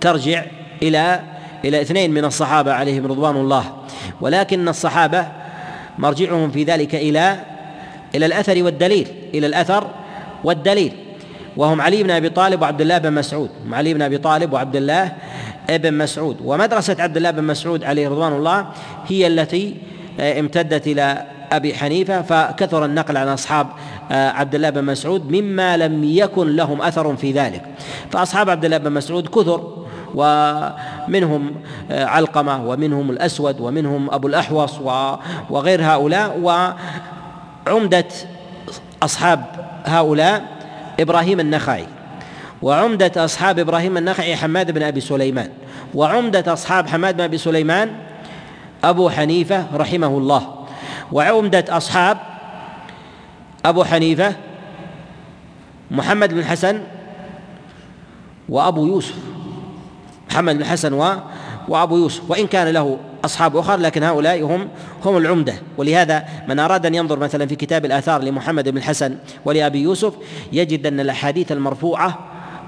ترجع إلى إلى اثنين من الصحابة عليهم رضوان الله. ولكن الصحابة مرجعهم في ذلك إلى إلى الأثر والدليل إلى الأثر والدليل. وهم علي بن أبي طالب وعبد الله بن مسعود. علي بن أبي طالب وعبد الله بن مسعود. ومدرسة عبد الله بن مسعود عليه رضوان الله هي التي آه، امتدت إلى أبي حنيفة فكثر النقل عن أصحاب آه، عبد الله بن مسعود مما لم يكن لهم أثر في ذلك. فأصحاب عبد الله بن مسعود كثر ومنهم آه، علقمة ومنهم الأسود ومنهم أبو الأحوص وغير هؤلاء وعمدة أصحاب هؤلاء إبراهيم النخعي. وعمدة أصحاب إبراهيم النخعي حماد بن أبي سليمان. وعمدة أصحاب حماد بن أبي سليمان أبو حنيفة رحمه الله. وعمدة أصحاب أبو حنيفة محمد بن الحسن وأبو يوسف. محمد بن الحسن و وأبو يوسف. وإن كان له أصحاب أخر لكن هؤلاء هم هم العمدة. ولهذا من أراد أن ينظر مثلا في كتاب الآثار لمحمد بن الحسن ولأبي يوسف يجد أن الأحاديث المرفوعة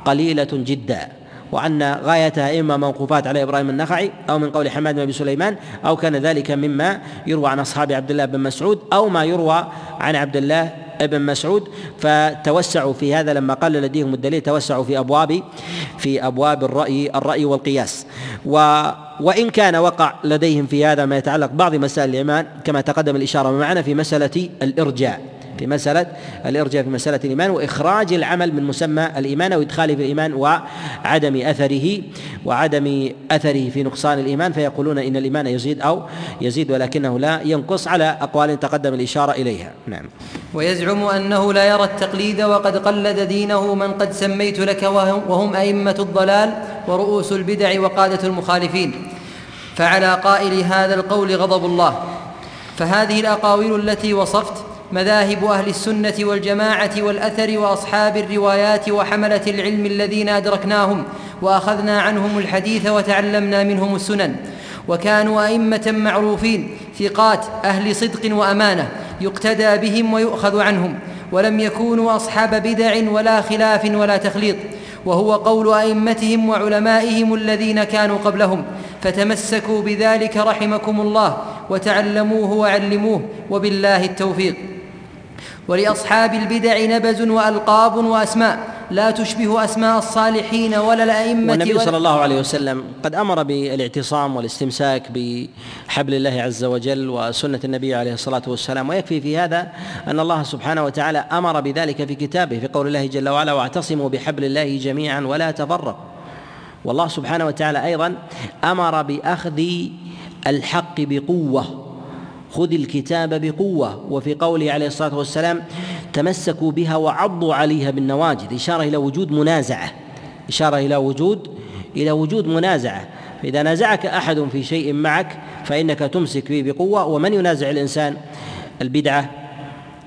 قليلة جدا. وأن غايتها إما موقوفات على إبراهيم النخعي أو من قول حماد بن أبي سليمان أو كان ذلك مما يروى عن أصحاب عبد الله بن مسعود أو ما يروى عن عبد الله ابن مسعود. فتوسعوا في هذا لما قل لديهم الدليل توسعوا في أبواب في أبواب الرأي الرأي والقياس. و وإن كان وقع لديهم في هذا ما يتعلق بعض مسائل الإيمان كما تقدم الإشارة معنا في مسألة الإرجاء. في مسألة الإرجاء في مسألة الإيمان وإخراج العمل من مسمى الإيمان وإدخاله في الإيمان وعدم أثره وعدم أثره في نقصان الإيمان فيقولون إن الإيمان يزيد أو يزيد ولكنه لا ينقص على أقوال تقدم الإشارة إليها. نعم. ويزعم أنه لا يرى التقليد وقد قلد دينه من قد سميت لك وهم أئمة الضلال ورؤوس البدع وقادة المخالفين. فعلى قائل هذا القول غضب الله. فهذه الأقاويل التي وصفت مذاهب أهل السنة والجماعة والأثر وأصحاب الروايات وحملة العلم الذين أدركناهم وأخذنا عنهم الحديث وتعلمنا منهم السنن. وكانوا أئمة معروفين ثقات أهل صدق وأمانة يقتدى بهم ويؤخذ عنهم ولم يكونوا أصحاب بدع ولا خلاف ولا تخليط. وهو قول أئمتهم وعلمائهم الذين كانوا قبلهم فتمسكوا بذلك رحمكم الله وتعلموه وعلموه وبالله التوفيق. ولأصحاب البدع نبز وألقاب وأسماء. لا تشبه أسماء الصالحين ولا الأئمة والنبي صلى الله عليه وسلم قد أمر بالإعتصام والاستمساك بحبل الله عز وجل وسنة النبي عليه الصلاة والسلام. ويكفي في هذا أن الله سبحانه وتعالى أمر بذلك في كتابه في قول الله جل وعلا واعتصموا بحبل الله جميعا ولا تفرقوا. والله سبحانه وتعالى أيضا أمر بأخذ الحق بقوة. خذ الكتاب بقوة. وفي قوله عليه الصلاة والسلام تمسكوا بها وعضوا عليها بالنواجذ. إشارة إلى وجود منازعة. إشارة إلى وجود إلى وجود منازعة. فإذا نازعك أحد في شيء معك فإنك تمسك به بقوة. ومن ينازع الإنسان؟ البدعة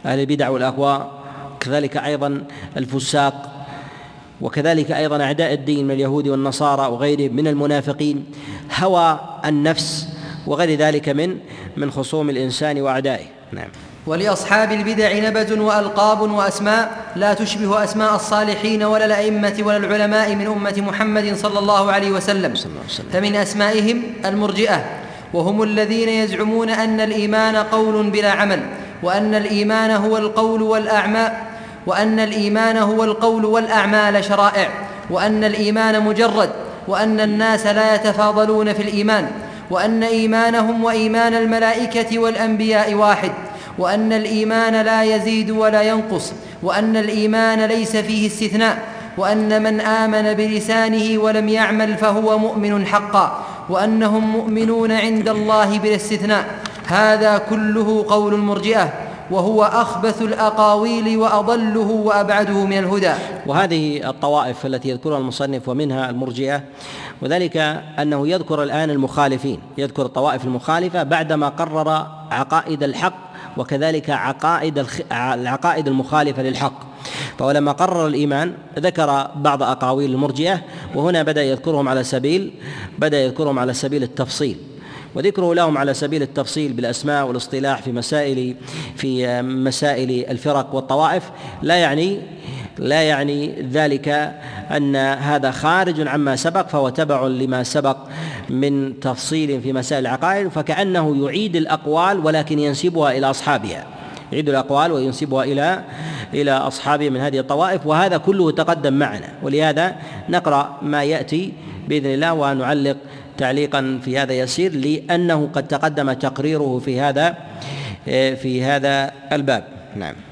أهل البدع والأهواء كذلك أيضا الفساق. وكذلك أيضا أعداء الدين من اليهود والنصارى وغيرهم من المنافقين. هوى النفس. وغير ذلك من من خصوم الإنسان وأعدائه. نعم. ولأصحاب البدع نبز وألقاب وأسماء لا تشبه أسماء الصالحين ولا الأئمة ولا العلماء من أمة محمد صلى الله عليه وسلم. فمن أسمائهم المرجئة وهم الذين يزعمون أن الإيمان قول بلا عمل وأن الإيمان هو القول والأعمال وأن الإيمان هو القول والأعمال شرائع وأن الإيمان مجرد وأن الناس لا يتفاضلون في الإيمان. وأن إيمانهم وإيمان الملائكة والأنبياء واحد وأن الإيمان لا يزيد ولا ينقص وأن الإيمان ليس فيه استثناء وأن من آمن بلسانه ولم يعمل فهو مؤمن حقا وأنهم مؤمنون عند الله بلا استثناء. هذا كله قول المرجئة وهو أخبث الأقاويل وأضله وأبعده من الهدى. وهذه الطوائف التي يذكرها المصنف ومنها المرجئة وذلك أنه يذكر الآن المخالفين يذكر الطوائف المخالفة بعدما قرر عقائد الحق وكذلك عقائد العقائد المخالفة للحق. فهو لما قرر الإيمان ذكر بعض أقاويل المرجئة وهنا بدأ يذكرهم على سبيل بدأ يذكرهم على سبيل التفصيل. وذكره لهم على سبيل التفصيل بالأسماء والاصطلاح في مسائل في مسائل الفرق والطوائف لا يعني لا يعني ذلك أن هذا خارج عما سبق فهو تبع لما سبق من تفصيل في مسائل العقائد فكأنه يعيد الأقوال ولكن ينسبها إلى أصحابها. يعيد الأقوال وينسبها إلى إلى أصحابه من هذه الطوائف وهذا كله تقدم معنا. ولهذا نقرأ ما يأتي بإذن الله ونعلق تعليقا في هذا يسير لأنه قد تقدم تقريره في هذا في هذا الباب. نعم.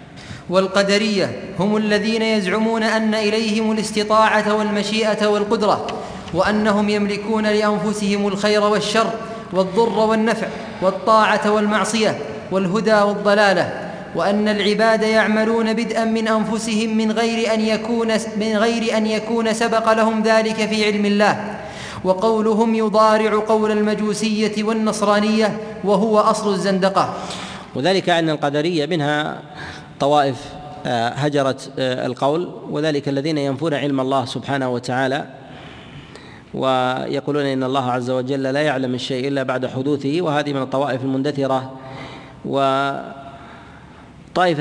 والقدرية هم الذين يزعمون أن إليهم الاستطاعة والمشيئة والقدرة وأنهم يملكون لأنفسهم الخير والشر والضر والنفع والطاعة والمعصية والهدى والضلالة وأن العباد يعملون بدءا من أنفسهم من غير أن يكون من غير أن يكون سبق لهم ذلك في علم الله. وقولهم يضارع قول المجوسية والنصرانية وهو أصل الزندقة. وذلك أن القدرية منها طوائف آه، هجرت آه، القول وذلك الذين ينفون علم الله سبحانه وتعالى ويقولون إن الله عز وجل لا يعلم الشيء إلا بعد حدوثه وهذه من الطوائف المندثرة. والطائفه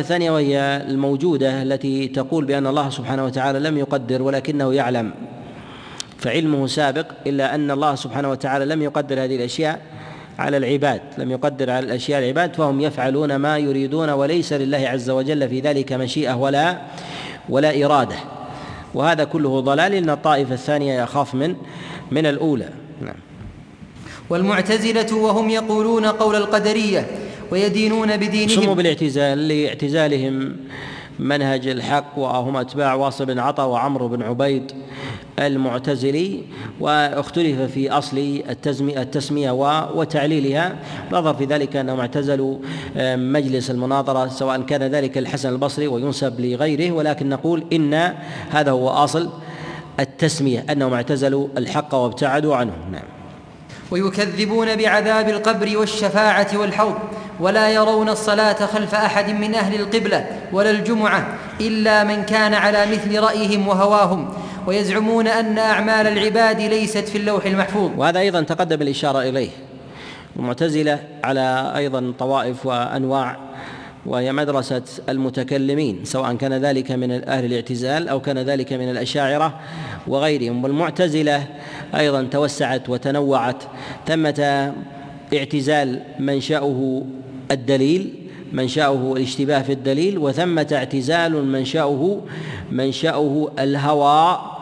الثانية وهي الموجودة التي تقول بأن الله سبحانه وتعالى لم يقدر ولكنه يعلم فعلمه سابق إلا أن الله سبحانه وتعالى لم يقدر هذه الأشياء. على العباد لم يقدر على الأشياء العباد فهم يفعلون ما يريدون وليس لله عز وجل في ذلك مشيئة ولا ولا إرادة. وهذا كله ضلال. إن الطائفة الثانية يخاف من من الأولى. نعم. والمعتزلة وهم يقولون قول القدرية ويدينون بدينهم. سموا بالاعتزال لاعتزالهم منهج الحق وهم أتباع واصل بن عطا وعمرو بن عبيد. المعتزلي واختلف في أصل التسمية وتعليلها. نظر في ذلك أنهم اعتزلوا مجلس المناظرة سواء كان ذلك الحسن البصري وينسب لغيره ولكن نقول إن هذا هو أصل التسمية أنهم اعتزلوا الحق وابتعدوا عنه. نعم. ويكذبون بعذاب القبر والشفاعة والحوض ولا يرون الصلاة خلف أحد من أهل القبلة ولا الجمعة إلا من كان على مثل رأيهم وهواهم. ويزعمون أن أعمال العباد ليست في اللوح المحفوظ. وهذا أيضا تقدم الإشارة إليه. المعتزله على أيضا طوائف وأنواع وهي مدرسة المتكلمين سواء كان ذلك من أهل الاعتزال أو كان ذلك من الأشاعرة وغيرهم. والمعتزلة أيضا توسعت وتنوعت ثمة اعتزال منشأه الدليل منشأه الاشتباه في الدليل وثمة اعتزال منشأه منشأه الهوى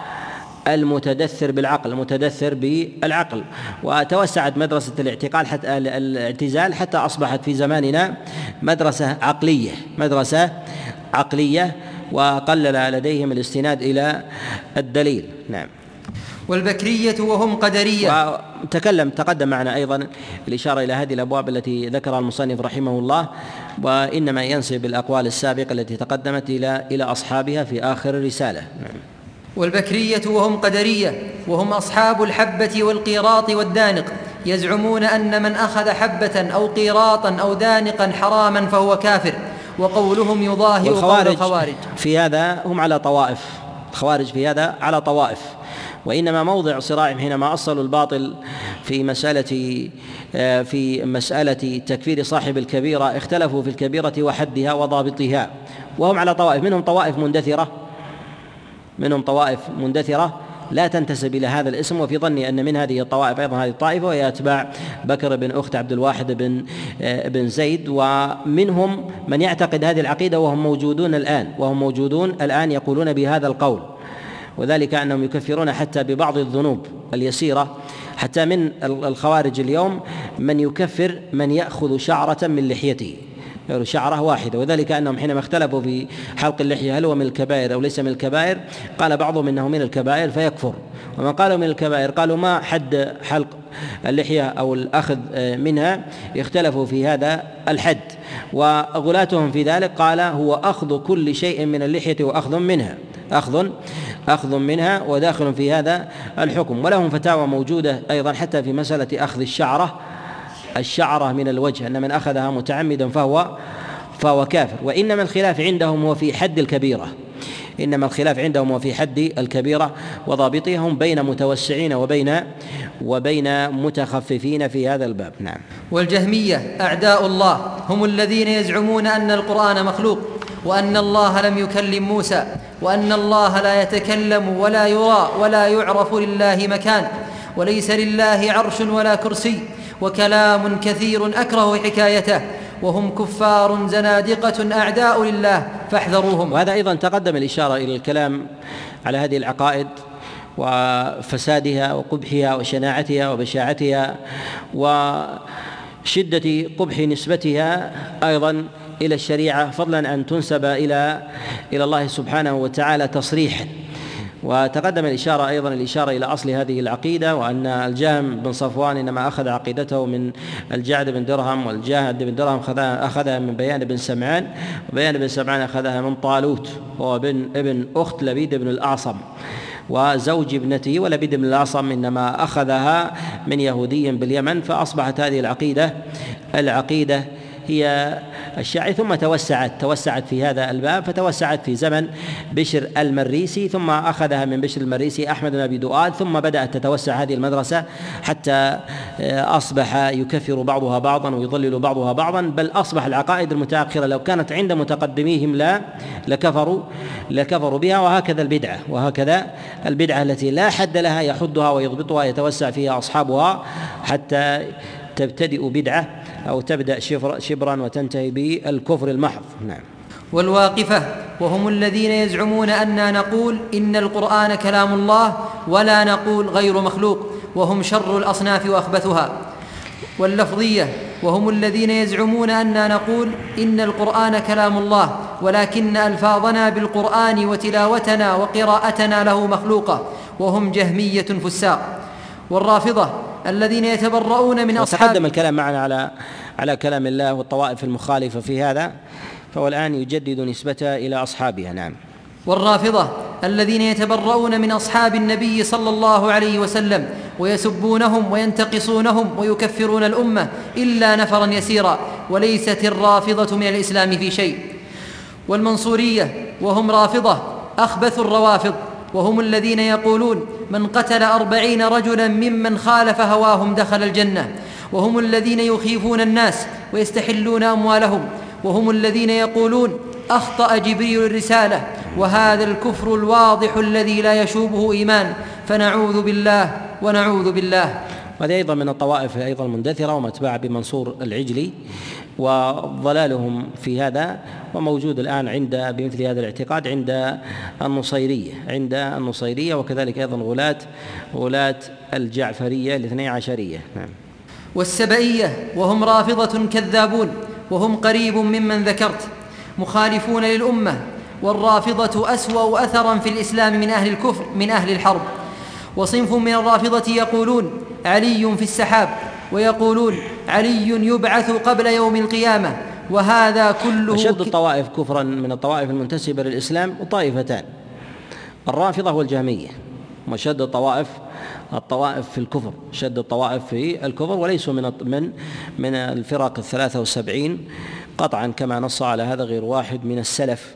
المتدثر بالعقل المتدثر بالعقل. وتوسعت مدرسة الاعتقال حتى الاعتزال حتى أصبحت في زماننا مدرسة عقلية مدرسة عقلية وقلل لديهم الاستناد إلى الدليل. نعم. والبكرية وهم قدرية. وتكلم تقدم معنا أيضا الإشارة إلى هذه الأبواب التي ذكرها المصنف رحمه الله وإنما ينسب الأقوال السابقة التي تقدمت إلى إلى أصحابها في آخر الرسالة. نعم. والبكرية وهم قدرية وهم أصحاب الحبة والقيراط والدانق يزعمون أن من أخذ حبة أو قيراطا أو دانقا حراما فهو كافر وقولهم يظاهر قول الخوارج. في هذا هم على طوائف الخوارج في هذا على طوائف وإنما موضع صراعهم حينما أصلوا الباطل في مسألة آه، في مسألة تكفير صاحب الكبيرة اختلفوا في الكبيرة وحدها وضابطها وهم على طوائف منهم طوائف مندثرة. منهم طوائف مندثرة لا تنتسب إلى هذا الاسم وفي ظني أن من هذه الطوائف أيضا هذه الطائفة وهي أتباع بكر بن أخت عبد الواحد بن آه، بن زيد ومنهم من يعتقد هذه العقيدة وهم موجودون الآن وهم موجودون الآن يقولون بهذا القول. وذلك أنهم يكفرون حتى ببعض الذنوب اليسيرة حتى من الخوارج اليوم من يكفر من يأخذ شعرة من لحيته. شعرة واحدة. وذلك أنهم حينما اختلفوا في حلق اللحية هل هو من الكبائر أو ليس من الكبائر؟ قال بعضهم إنه من الكبائر فيكفر. ومن قالوا من الكبائر قالوا ما حد حلق اللحية أو الأخذ منها؟ اختلفوا في هذا الحد. وغلاتهم في ذلك قال هو أخذ كل شيء من اللحية وأخذ منها. أخذ أخذ منها وداخل في هذا الحكم. ولهم فتاوى موجودة أيضا حتى في مسألة أخذ الشعرة. الشعرة من الوجه أن من أخذها متعمدا فهو فهو كافر. وإنما الخلاف عندهم هو في حد الكبيرة. إنما الخلاف عندهم هو في حد الكبيرة وضابطها هم بين متوسعين وبين وبين متخففين في هذا الباب. نعم. والجهمية أعداء الله هم الذين يزعمون أن القرآن مخلوق وأن الله لم يكلم موسى وأن الله لا يتكلم ولا يرى ولا يعرف لله مكان وليس لله عرش ولا كرسي. وكلام كثير أكره حكايته وهم كفار زنادقة أعداء لله فاحذروهم. وهذا أيضا تقدم الإشارة إلى الكلام على هذه العقائد وفسادها وقبحها وشناعتها وبشاعتها وشدة قبح نسبتها أيضا إلى الشريعة فضلا أن تنسب إلى إلى الله سبحانه وتعالى تصريحا. وتقدم الإشارة أيضا الإشارة إلى أصل هذه العقيدة وأن الجهم بن صفوان إنما أخذ عقيدته من الجعد بن درهم والجاهد بن درهم أخذها من بيان بن سمعان وبيان بن سمعان أخذها من طالوت وهو ابن ابن أخت لبيد بن الأعصم. وزوج ابنته ولبيد بن الأعصم إنما أخذها من يهودي باليمن فأصبحت هذه العقيدة العقيدة هي الشاعر ثم توسعت توسعت في هذا الباب فتوسعت في زمن بشر المريسي ثم أخذها من بشر المريسي أحمد بن أبي دؤاد ثم بدأت تتوسع هذه المدرسة حتى آه، أصبح يكفر بعضها بعضا ويضلل بعضها بعضا بل أصبح العقائد المتأخرة لو كانت عند متقدميهم لا لكفروا لكفروا بها وهكذا البدعة وهكذا البدعة التي لا حد لها يحدها ويضبطها يتوسع فيها أصحابها حتى تبتدئ بدعة. أو تبدأ شبرا وتنتهي بالكفر المحض. نعم. والواقفة وهم الذين يزعمون أننا نقول إن القرآن كلام الله ولا نقول غير مخلوق وهم شر الأصناف وأخبثها. واللفظية وهم الذين يزعمون أننا نقول إن القرآن كلام الله ولكن ألفاظنا بالقرآن وتلاوتنا وقراءتنا له مخلوقة وهم جهمية فساق والرافضة الذين يتبرؤون من أصحاب وتقدم الكلام معنا على على كلام الله والطوائف المخالفة في هذا فهو الآن يجدد نسبتها إلى أصحابها. نعم. والرافضة الذين يتبرؤون من أصحاب النبي صلى الله عليه وسلم ويسبونهم وينتقصونهم ويكفرون الأمة إلا نفرا يسيرا وليست الرافضة من الإسلام في شيء. والمنصورية وهم رافضة أخبث الروافض. وهم الذين يقولون من قتل أربعين رجلا ممن خالف هواهم دخل الجنة. وهم الذين يخيفون الناس ويستحلون أموالهم. وهم الذين يقولون أخطأ جبريل الرسالة. وهذا الكفر الواضح الذي لا يشوبه إيمان. فنعوذ بالله ونعوذ بالله. وهذه أيضا من الطوائف أيضا المندثرة ومتبعة بمنصور العجلي. وضلالهم في هذا وموجود الآن عند بمثل هذا الاعتقاد عند النصيرية عند النصيرية وكذلك أيضا غلاة غلاة الجعفرية الاثني عشرية. نعم. والسبئية وهم رافضة كذابون وهم قريب ممن ذكرت مخالفون للأمة والرافضة أسوأ أثرا في الإسلام من أهل الكفر من أهل الحرب. وصنف من الرافضة يقولون علي في السحاب. ويقولون علي يبعث قبل يوم القيامة وهذا كله أشد الطوائف كفرا من الطوائف المنتسبة للإسلام طائفتان الرافضة والجهمية وشد الطوائف الطوائف في الكفر شد الطوائف في الكفر وليسوا من من من الفرق الثلاثة والسبعين. قطعا كما نص على هذا غير واحد من السلف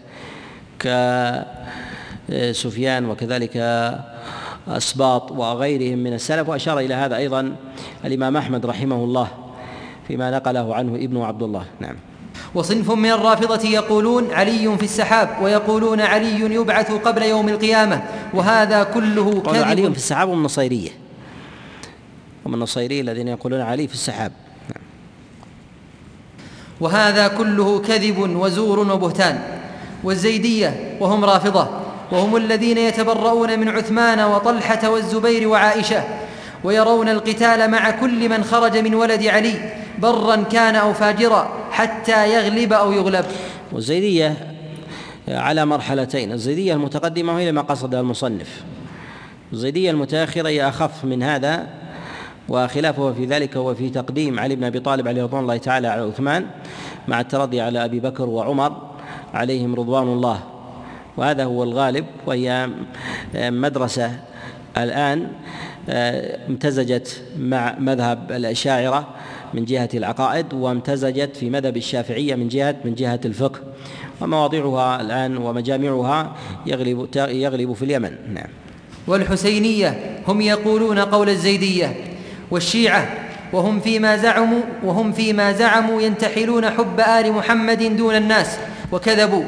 كسفيان وكذلك أسباط وغيرهم من السلف وأشار إلى هذا أيضا الإمام أحمد رحمه الله فيما نقله عنه ابن عبد الله نعم. وصنف من الرافضة يقولون علي في السحاب ويقولون علي يبعث قبل يوم القيامة وهذا كله كذب. علي في السحاب ومن النصيرية ومن النصيرية الذين يقولون علي في السحاب. نعم. وهذا كله كذب وزور وبهتان. والزيدية وهم رافضة. وهم الذين يتبرؤون من عثمان وطلحة والزبير وعائشة ويرون القتال مع كل من خرج من ولد علي برا كان أو فاجرا حتى يغلب أو يغلب. والزيدية على مرحلتين الزيدية المتقدمة وهي ما قصدها المصنف. الزيدية المتأخرة هي أخف من هذا وخلافه في ذلك هو في تقديم علي بن أبي طالب عليه رضوان الله تعالى على عثمان مع الترضي على أبي بكر وعمر عليهم رضوان الله. وهذا هو الغالب وهي مدرسة. الآن امتزجت مع مذهب الأشاعرة من جهة العقائد وامتزجت في مذهب الشافعية من جهة من جهة الفقه. ومواضعها الآن ومجامعها يغلب يغلب في اليمن. نعم. والحسينية هم يقولون قول الزيدية والشيعة وهم فيما زعموا وهم فيما زعموا ينتحلون حب آل محمد دون الناس وكذبوا.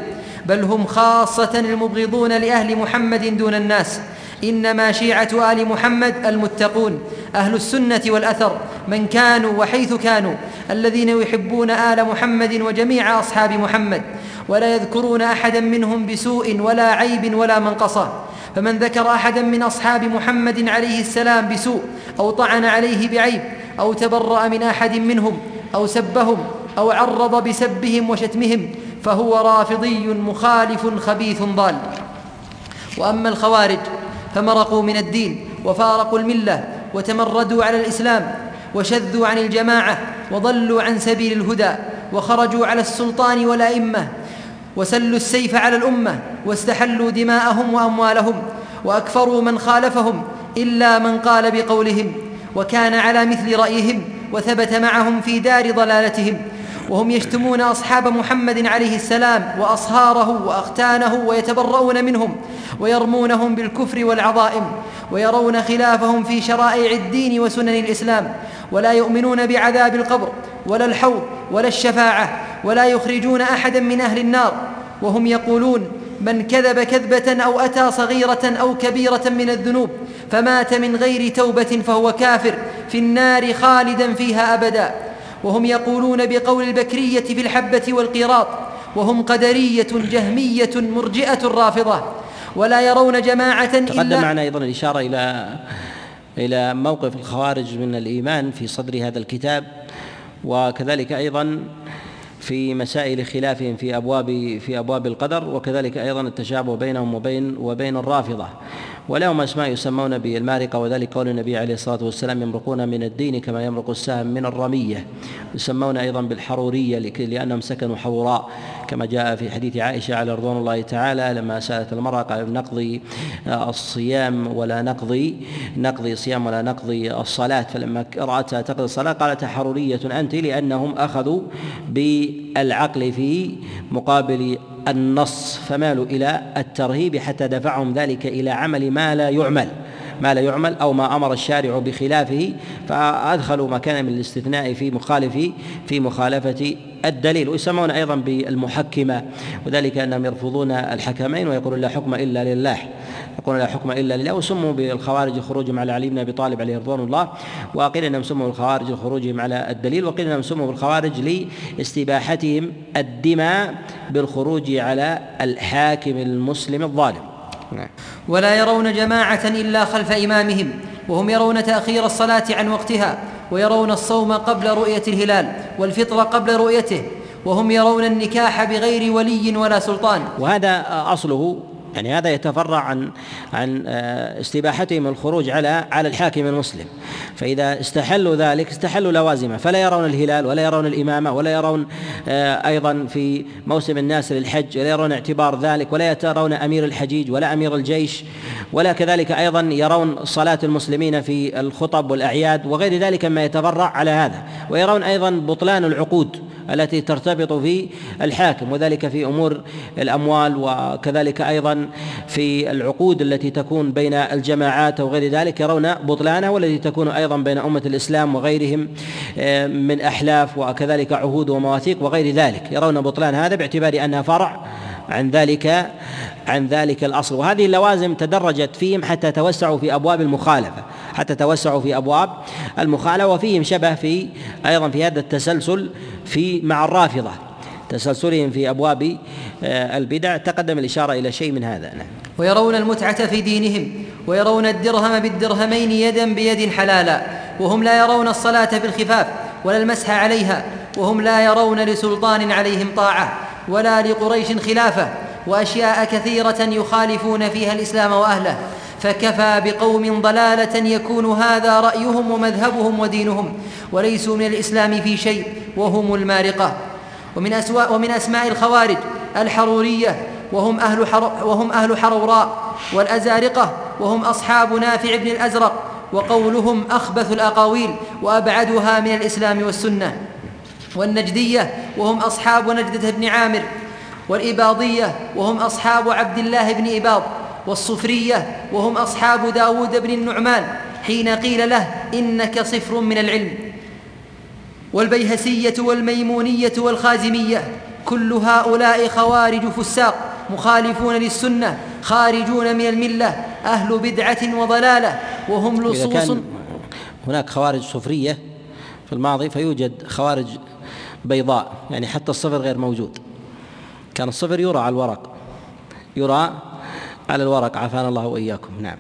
بل هم خاصة المبغضون لأهل محمد دون الناس. إنما شيعة آل محمد المتقون أهل السنة والأثر من كانوا وحيث كانوا الذين يحبون آل محمد وجميع أصحاب محمد ولا يذكرون أحدا منهم بسوء ولا عيب ولا منقصه فمن ذكر أحدا من أصحاب محمد عليه السلام بسوء أو طعن عليه بعيب أو تبرأ من أحد منهم أو سبهم أو عرض بسبهم وشتمهم فهو رافضي مخالف خبيث ضال. وأما الخوارج فمرقوا من الدين وفارقوا الملة وتمردوا على الإسلام وشذوا عن الجماعة وضلوا عن سبيل الهدى وخرجوا على السلطان والأئمة وسلوا السيف على الأمة واستحلوا دماءهم وأموالهم وأكفروا من خالفهم إلا من قال بقولهم وكان على مثل رأيهم وثبت معهم في دار ضلالتهم وهم يشتمون أصحاب محمد عليه السلام وأصهاره وأختانه ويتبرؤون منهم ويرمونهم بالكفر والعظائم ويرون خلافهم في شرائع الدين وسنن الإسلام ولا يؤمنون بعذاب القبر ولا الحوض ولا الشفاعة ولا يخرجون أحدا من أهل النار وهم يقولون من كذب كذبة أو أتى صغيرة أو كبيرة من الذنوب فمات من غير توبة فهو كافر في النار خالدا فيها أبدا وهم يقولون بقول البكرية في الحبة والقيراط وهم قدرية جهمية مرجئة رافضة ولا يرون جماعة تقدم إلا معنا أيضا الإشارة إلى إلى موقف الخوارج من الإيمان في صدر هذا الكتاب وكذلك أيضا في مسائل خلافهم في أبواب في أبواب القدر وكذلك أيضا التشابه بينهم وبين وبين الرافضة. ولهم أسماء يسمون بالمارقة وذلك قول النبي عليه الصلاة والسلام يمرقون من الدين كما يمرق السهم من الرمية. يسمون أيضا بالحرورية لأنهم سكنوا حوراء. كما جاء في حديث عائشة على رضوان الله تعالى لما سألت المرأة قال نقضي الصيام ولا نقضي نقضي الصيام ولا نقضي الصلاة. فلما رأتها تقضي الصلاة قالت حرورية أنت لأنهم أخذوا بالعقل في مقابل النص فمالوا إلى الترهيب حتى دفعهم ذلك إلى عمل ما لا يعمل. ما لا يعمل أو ما أمر الشارع بخلافه فأدخلوا مكان من الاستثناء في مخالف في مخالفة الدليل. ويسمون أيضا بالمحكمة. وذلك أنهم يرفضون الحكمين ويقولون لا حكم إلا لله. يقولون لا حكم إلا لله. وسموا بالخوارج خروجهم على علي بن أبي طالب عليه رضوان الله. وقيل إنهم سموا بالخوارج خروجهم على الدليل. وقيل إنهم سموا بالخوارج لاستباحتهم الدماء بالخروج على الحاكم المسلم الظالم. نعم. ولا يرون جماعة إلا خلف إمامهم وهم يرون تأخير الصلاة عن وقتها ويرون الصوم قبل رؤية الهلال والفطر قبل رؤيته وهم يرون النكاح بغير ولي ولا سلطان وهذا أصله يعني هذا يتفرع عن عن آه، استباحتهم الخروج على على الحاكم المسلم. فإذا استحلوا ذلك استحلوا لوازمه. فلا يرون الهلال ولا يرون الإمامة ولا يرون آه، أيضا في موسم الناس للحج ولا يرون اعتبار ذلك ولا يرون أمير الحجيج ولا أمير الجيش ولا كذلك أيضا يرون صلاة المسلمين في الخطب والأعياد وغير ذلك مما يتفرع على هذا. ويرون أيضا بطلان العقود. التي ترتبط في الحاكم وذلك في أمور الأموال وكذلك أيضا في العقود التي تكون بين الجماعات أو غير ذلك يرون بطلانها والتي تكون أيضا بين أمة الإسلام وغيرهم آه، من أحلاف وكذلك عهود ومواثيق وغير ذلك. يرون بطلان هذا باعتبار أنها فرع عن ذلك عن ذلك الأصل. وهذه اللوازم تدرجت فيهم حتى توسعوا في أبواب المخالفة حتى توسعوا في أبواب المخالفة وفيهم شبه في أيضا في هذا التسلسل في مع الرافضة تسلسلهم في أبواب آه، البدع. تقدم الإشارة إلى شيء من هذا. نعم. ويرون المتعة في دينهم ويرون الدرهم بالدرهمين يدا بيد حلالا وهم لا يرون الصلاة بالخفاف ولا المسح عليها وهم لا يرون لسلطان عليهم طاعة ولا لقريش خلافة وأشياء كثيرة يخالفون فيها الإسلام وأهله فكفى بقوم ضلالة يكون هذا رأيهم ومذهبهم ودينهم وليسوا من الإسلام في شيء وهم المارقة. ومن, أسواء ومن أسماء الخوارج الحرورية وهم أهل, حر وهم أهل حروراء والأزارقة وهم أصحاب نافع بن الأزرق وقولهم أخبث الأقاويل وأبعدها من الإسلام والسنة والنجدية وهم أصحاب نجدة بن عامر والإباضية وهم أصحاب عبد الله بن إباض والصفرية وهم أصحاب داود بن النعمان حين قيل له إنك صفر من العلم. والبيهسية والميمونية والخازمية كل هؤلاء خوارج فساق مخالفون للسنة خارجون من الملة أهل بدعة وضلالة وهم لصوص هناك خوارج صفرية في الماضي فيوجد خوارج بيضاء يعني حتى الصفر غير موجود. كان الصفر يرى على الورق. يرى على الورق. عافانا الله وإياكم. نعم.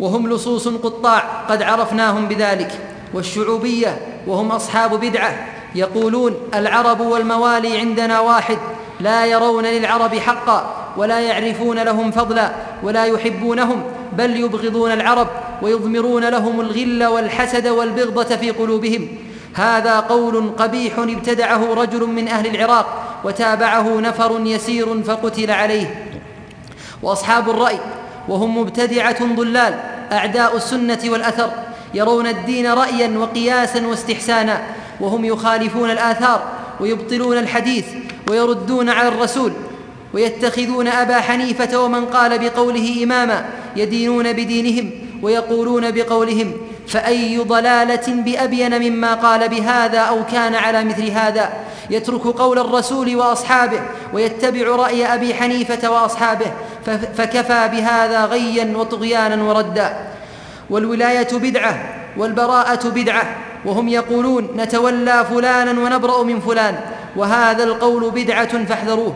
وهم لصوص قطاع. قد عرفناهم بذلك. والشعوبية وهم أصحاب بدعة. يقولون العرب والموالي عندنا واحد. لا يرون للعرب حقا ولا يعرفون لهم فضلا ولا يحبونهم. بل يبغضون العرب ويضمرون لهم الغل والحسد والبغضة في قلوبهم. هذا قول قبيح ابتدعه رجل من أهل العراق وتابعه نفر يسير فقتل عليه. وأصحاب الرأي وهم مبتدعة ضلال أعداء السنة والأثر يرون الدين رايا وقياسا واستحسانا وهم يخالفون الآثار ويبطلون الحديث ويردون على الرسول ويتخذون أبا حنيفة ومن قال بقوله إماما يدينون بدينهم ويقولون بقولهم فأي ضلالة بأبين مما قال بهذا أو كان على مثل هذا؟ يترك قول الرسول وأصحابه ويتبع رأي أبي حنيفة وأصحابه فكفى بهذا غيا وطغيانا وردا. والولاية بدعة والبراءة بدعة وهم يقولون نتولى فلانا ونبرأ من فلان وهذا القول بدعة فاحذروه.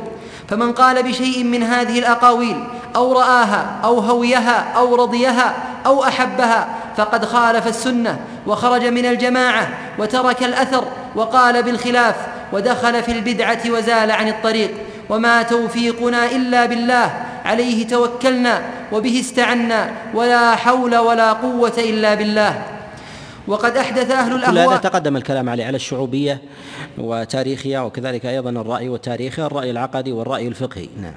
فمن قال بشيء من هذه الأقاويل أو رآها أو هويها أو رضيها أو أحبها فقد خالف السنة وخرج من الجماعة وترك الأثر وقال بالخلاف ودخل في البدعة وزال عن الطريق وما توفيقنا إلا بالله عليه توكلنا وبه استعنا ولا حول ولا قوة إلا بالله. وقد أحدث أهل الأهواء هذا تقدم الكلام عليه على الشعوبية وتاريخها وكذلك أيضا الرأي والتاريخي الرأي العقدي والرأي الفقهي. نعم.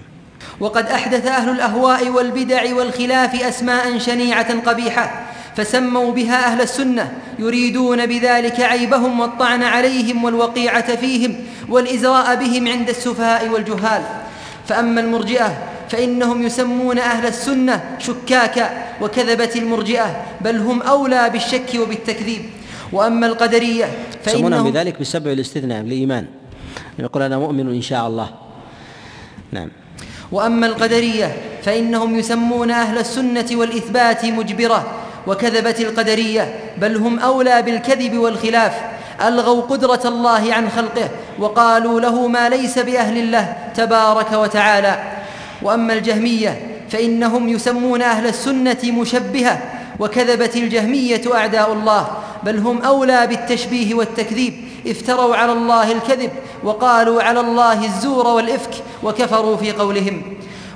وقد أحدث أهل الأهواء والبدع والخلاف أسماء شنيعة قبيحة فسموا بها أهل السنة يريدون بذلك عيبهم والطعن عليهم والوقيعة فيهم والإزراء بهم عند السفهاء والجهال. فأما المرجئة فإنهم يسمون أهل السنة شكاكا وكذبة المرجئة بل هم أولى بالشك وبالتكذيب. وأما القدرية فإنهم يسمونهم بذلك بسبب الاستثناء الايمان يقول أنا مؤمن إن شاء الله. نعم. وأما القدرية فإنهم يسمون أهل السنة والإثبات مجبرة وكذبت القدرية بل هم أولى بالكذب والخلاف. ألغوا قدرة الله عن خلقه وقالوا له ما ليس بأهل الله تبارك وتعالى. وأما الجهمية فإنهم يسمون أهل السنة مشبهة وكذبت الجهمية أعداء الله بل هم أولى بالتشبيه والتكذيب افتروا على الله الكذب وقالوا على الله الزور والإفك وكفروا في قولهم.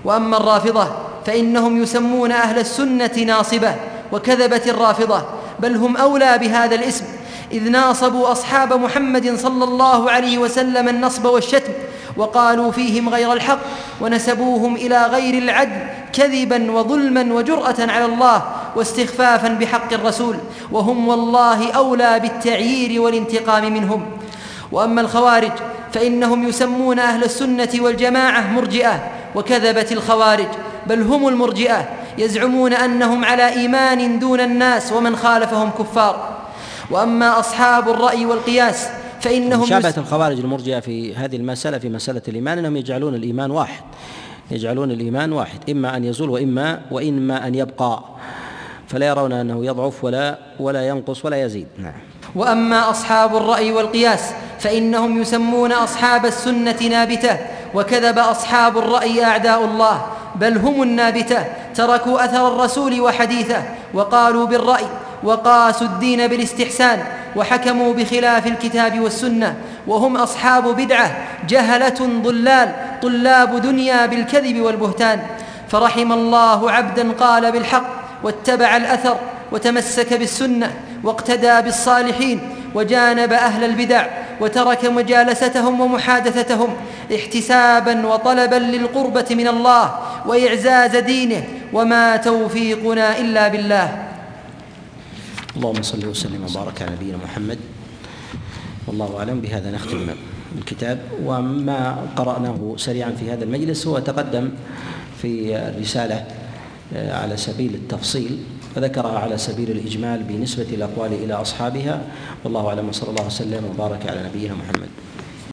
وأما الرافضة فإنهم يسمون أهل السنة ناصبة وكذبت الرافضة بل هم أولى بهذا الاسم إذ ناصبوا أصحاب محمد صلى الله عليه وسلم النصب والشتم وقالوا فيهم غير الحق ونسبوهم إلى غير العدل كذبا وظلما وجرأة على الله واستخفافا بحق الرسول وهم والله أولى بالتعيير والانتقام منهم. وأما الخوارج فإنهم يسمون أهل السنة والجماعة مرجئة وكذبت الخوارج بل هم المرجئة يزعمون أنهم على إيمان دون الناس ومن خالفهم كفار. وأما أصحاب الرأي والقياس فإنهم مشابهة الخوارج المرجئة في هذه المسألة في مسألة الإيمان أنهم يجعلون الإيمان واحد. يجعلون الإيمان واحد. إما أن يزول وإما وإما أن يبقى. فلا يرون أنه يضعف ولا ولا ينقص ولا يزيد. نعم. وأما أصحاب الرأي والقياس فإنهم يسمون أصحاب السنة نابتة. وكذب أصحاب الرأي أعداء الله بل هم النابتة. تركوا أثر الرسول وحديثه وقالوا بالرأي. وقاسوا الدين بالاستحسان وحكموا بخلاف الكتاب والسنة وهم أصحاب بدعة جهلة ضلال طلاب دنيا بالكذب والبهتان فرحم الله عبدا قال بالحق واتبع الأثر وتمسك بالسنة واقتدى بالصالحين وجانب أهل البدع وترك مجالستهم ومحادثتهم احتسابا وطلبا للقربة من الله وإعزاز دينه وما توفيقنا إلا بالله اللهم صل وسلم وبارك على نبينا محمد. والله أعلم بهذا نختم الكتاب. وما قرأناه سريعا في هذا المجلس هو تقدم في الرسالة آه، على سبيل التفصيل. فذكرها على سبيل الإجمال بنسبة الأقوال إلى أصحابها. والله أعلم وصلى الله وسلم وبارك على نبينا محمد.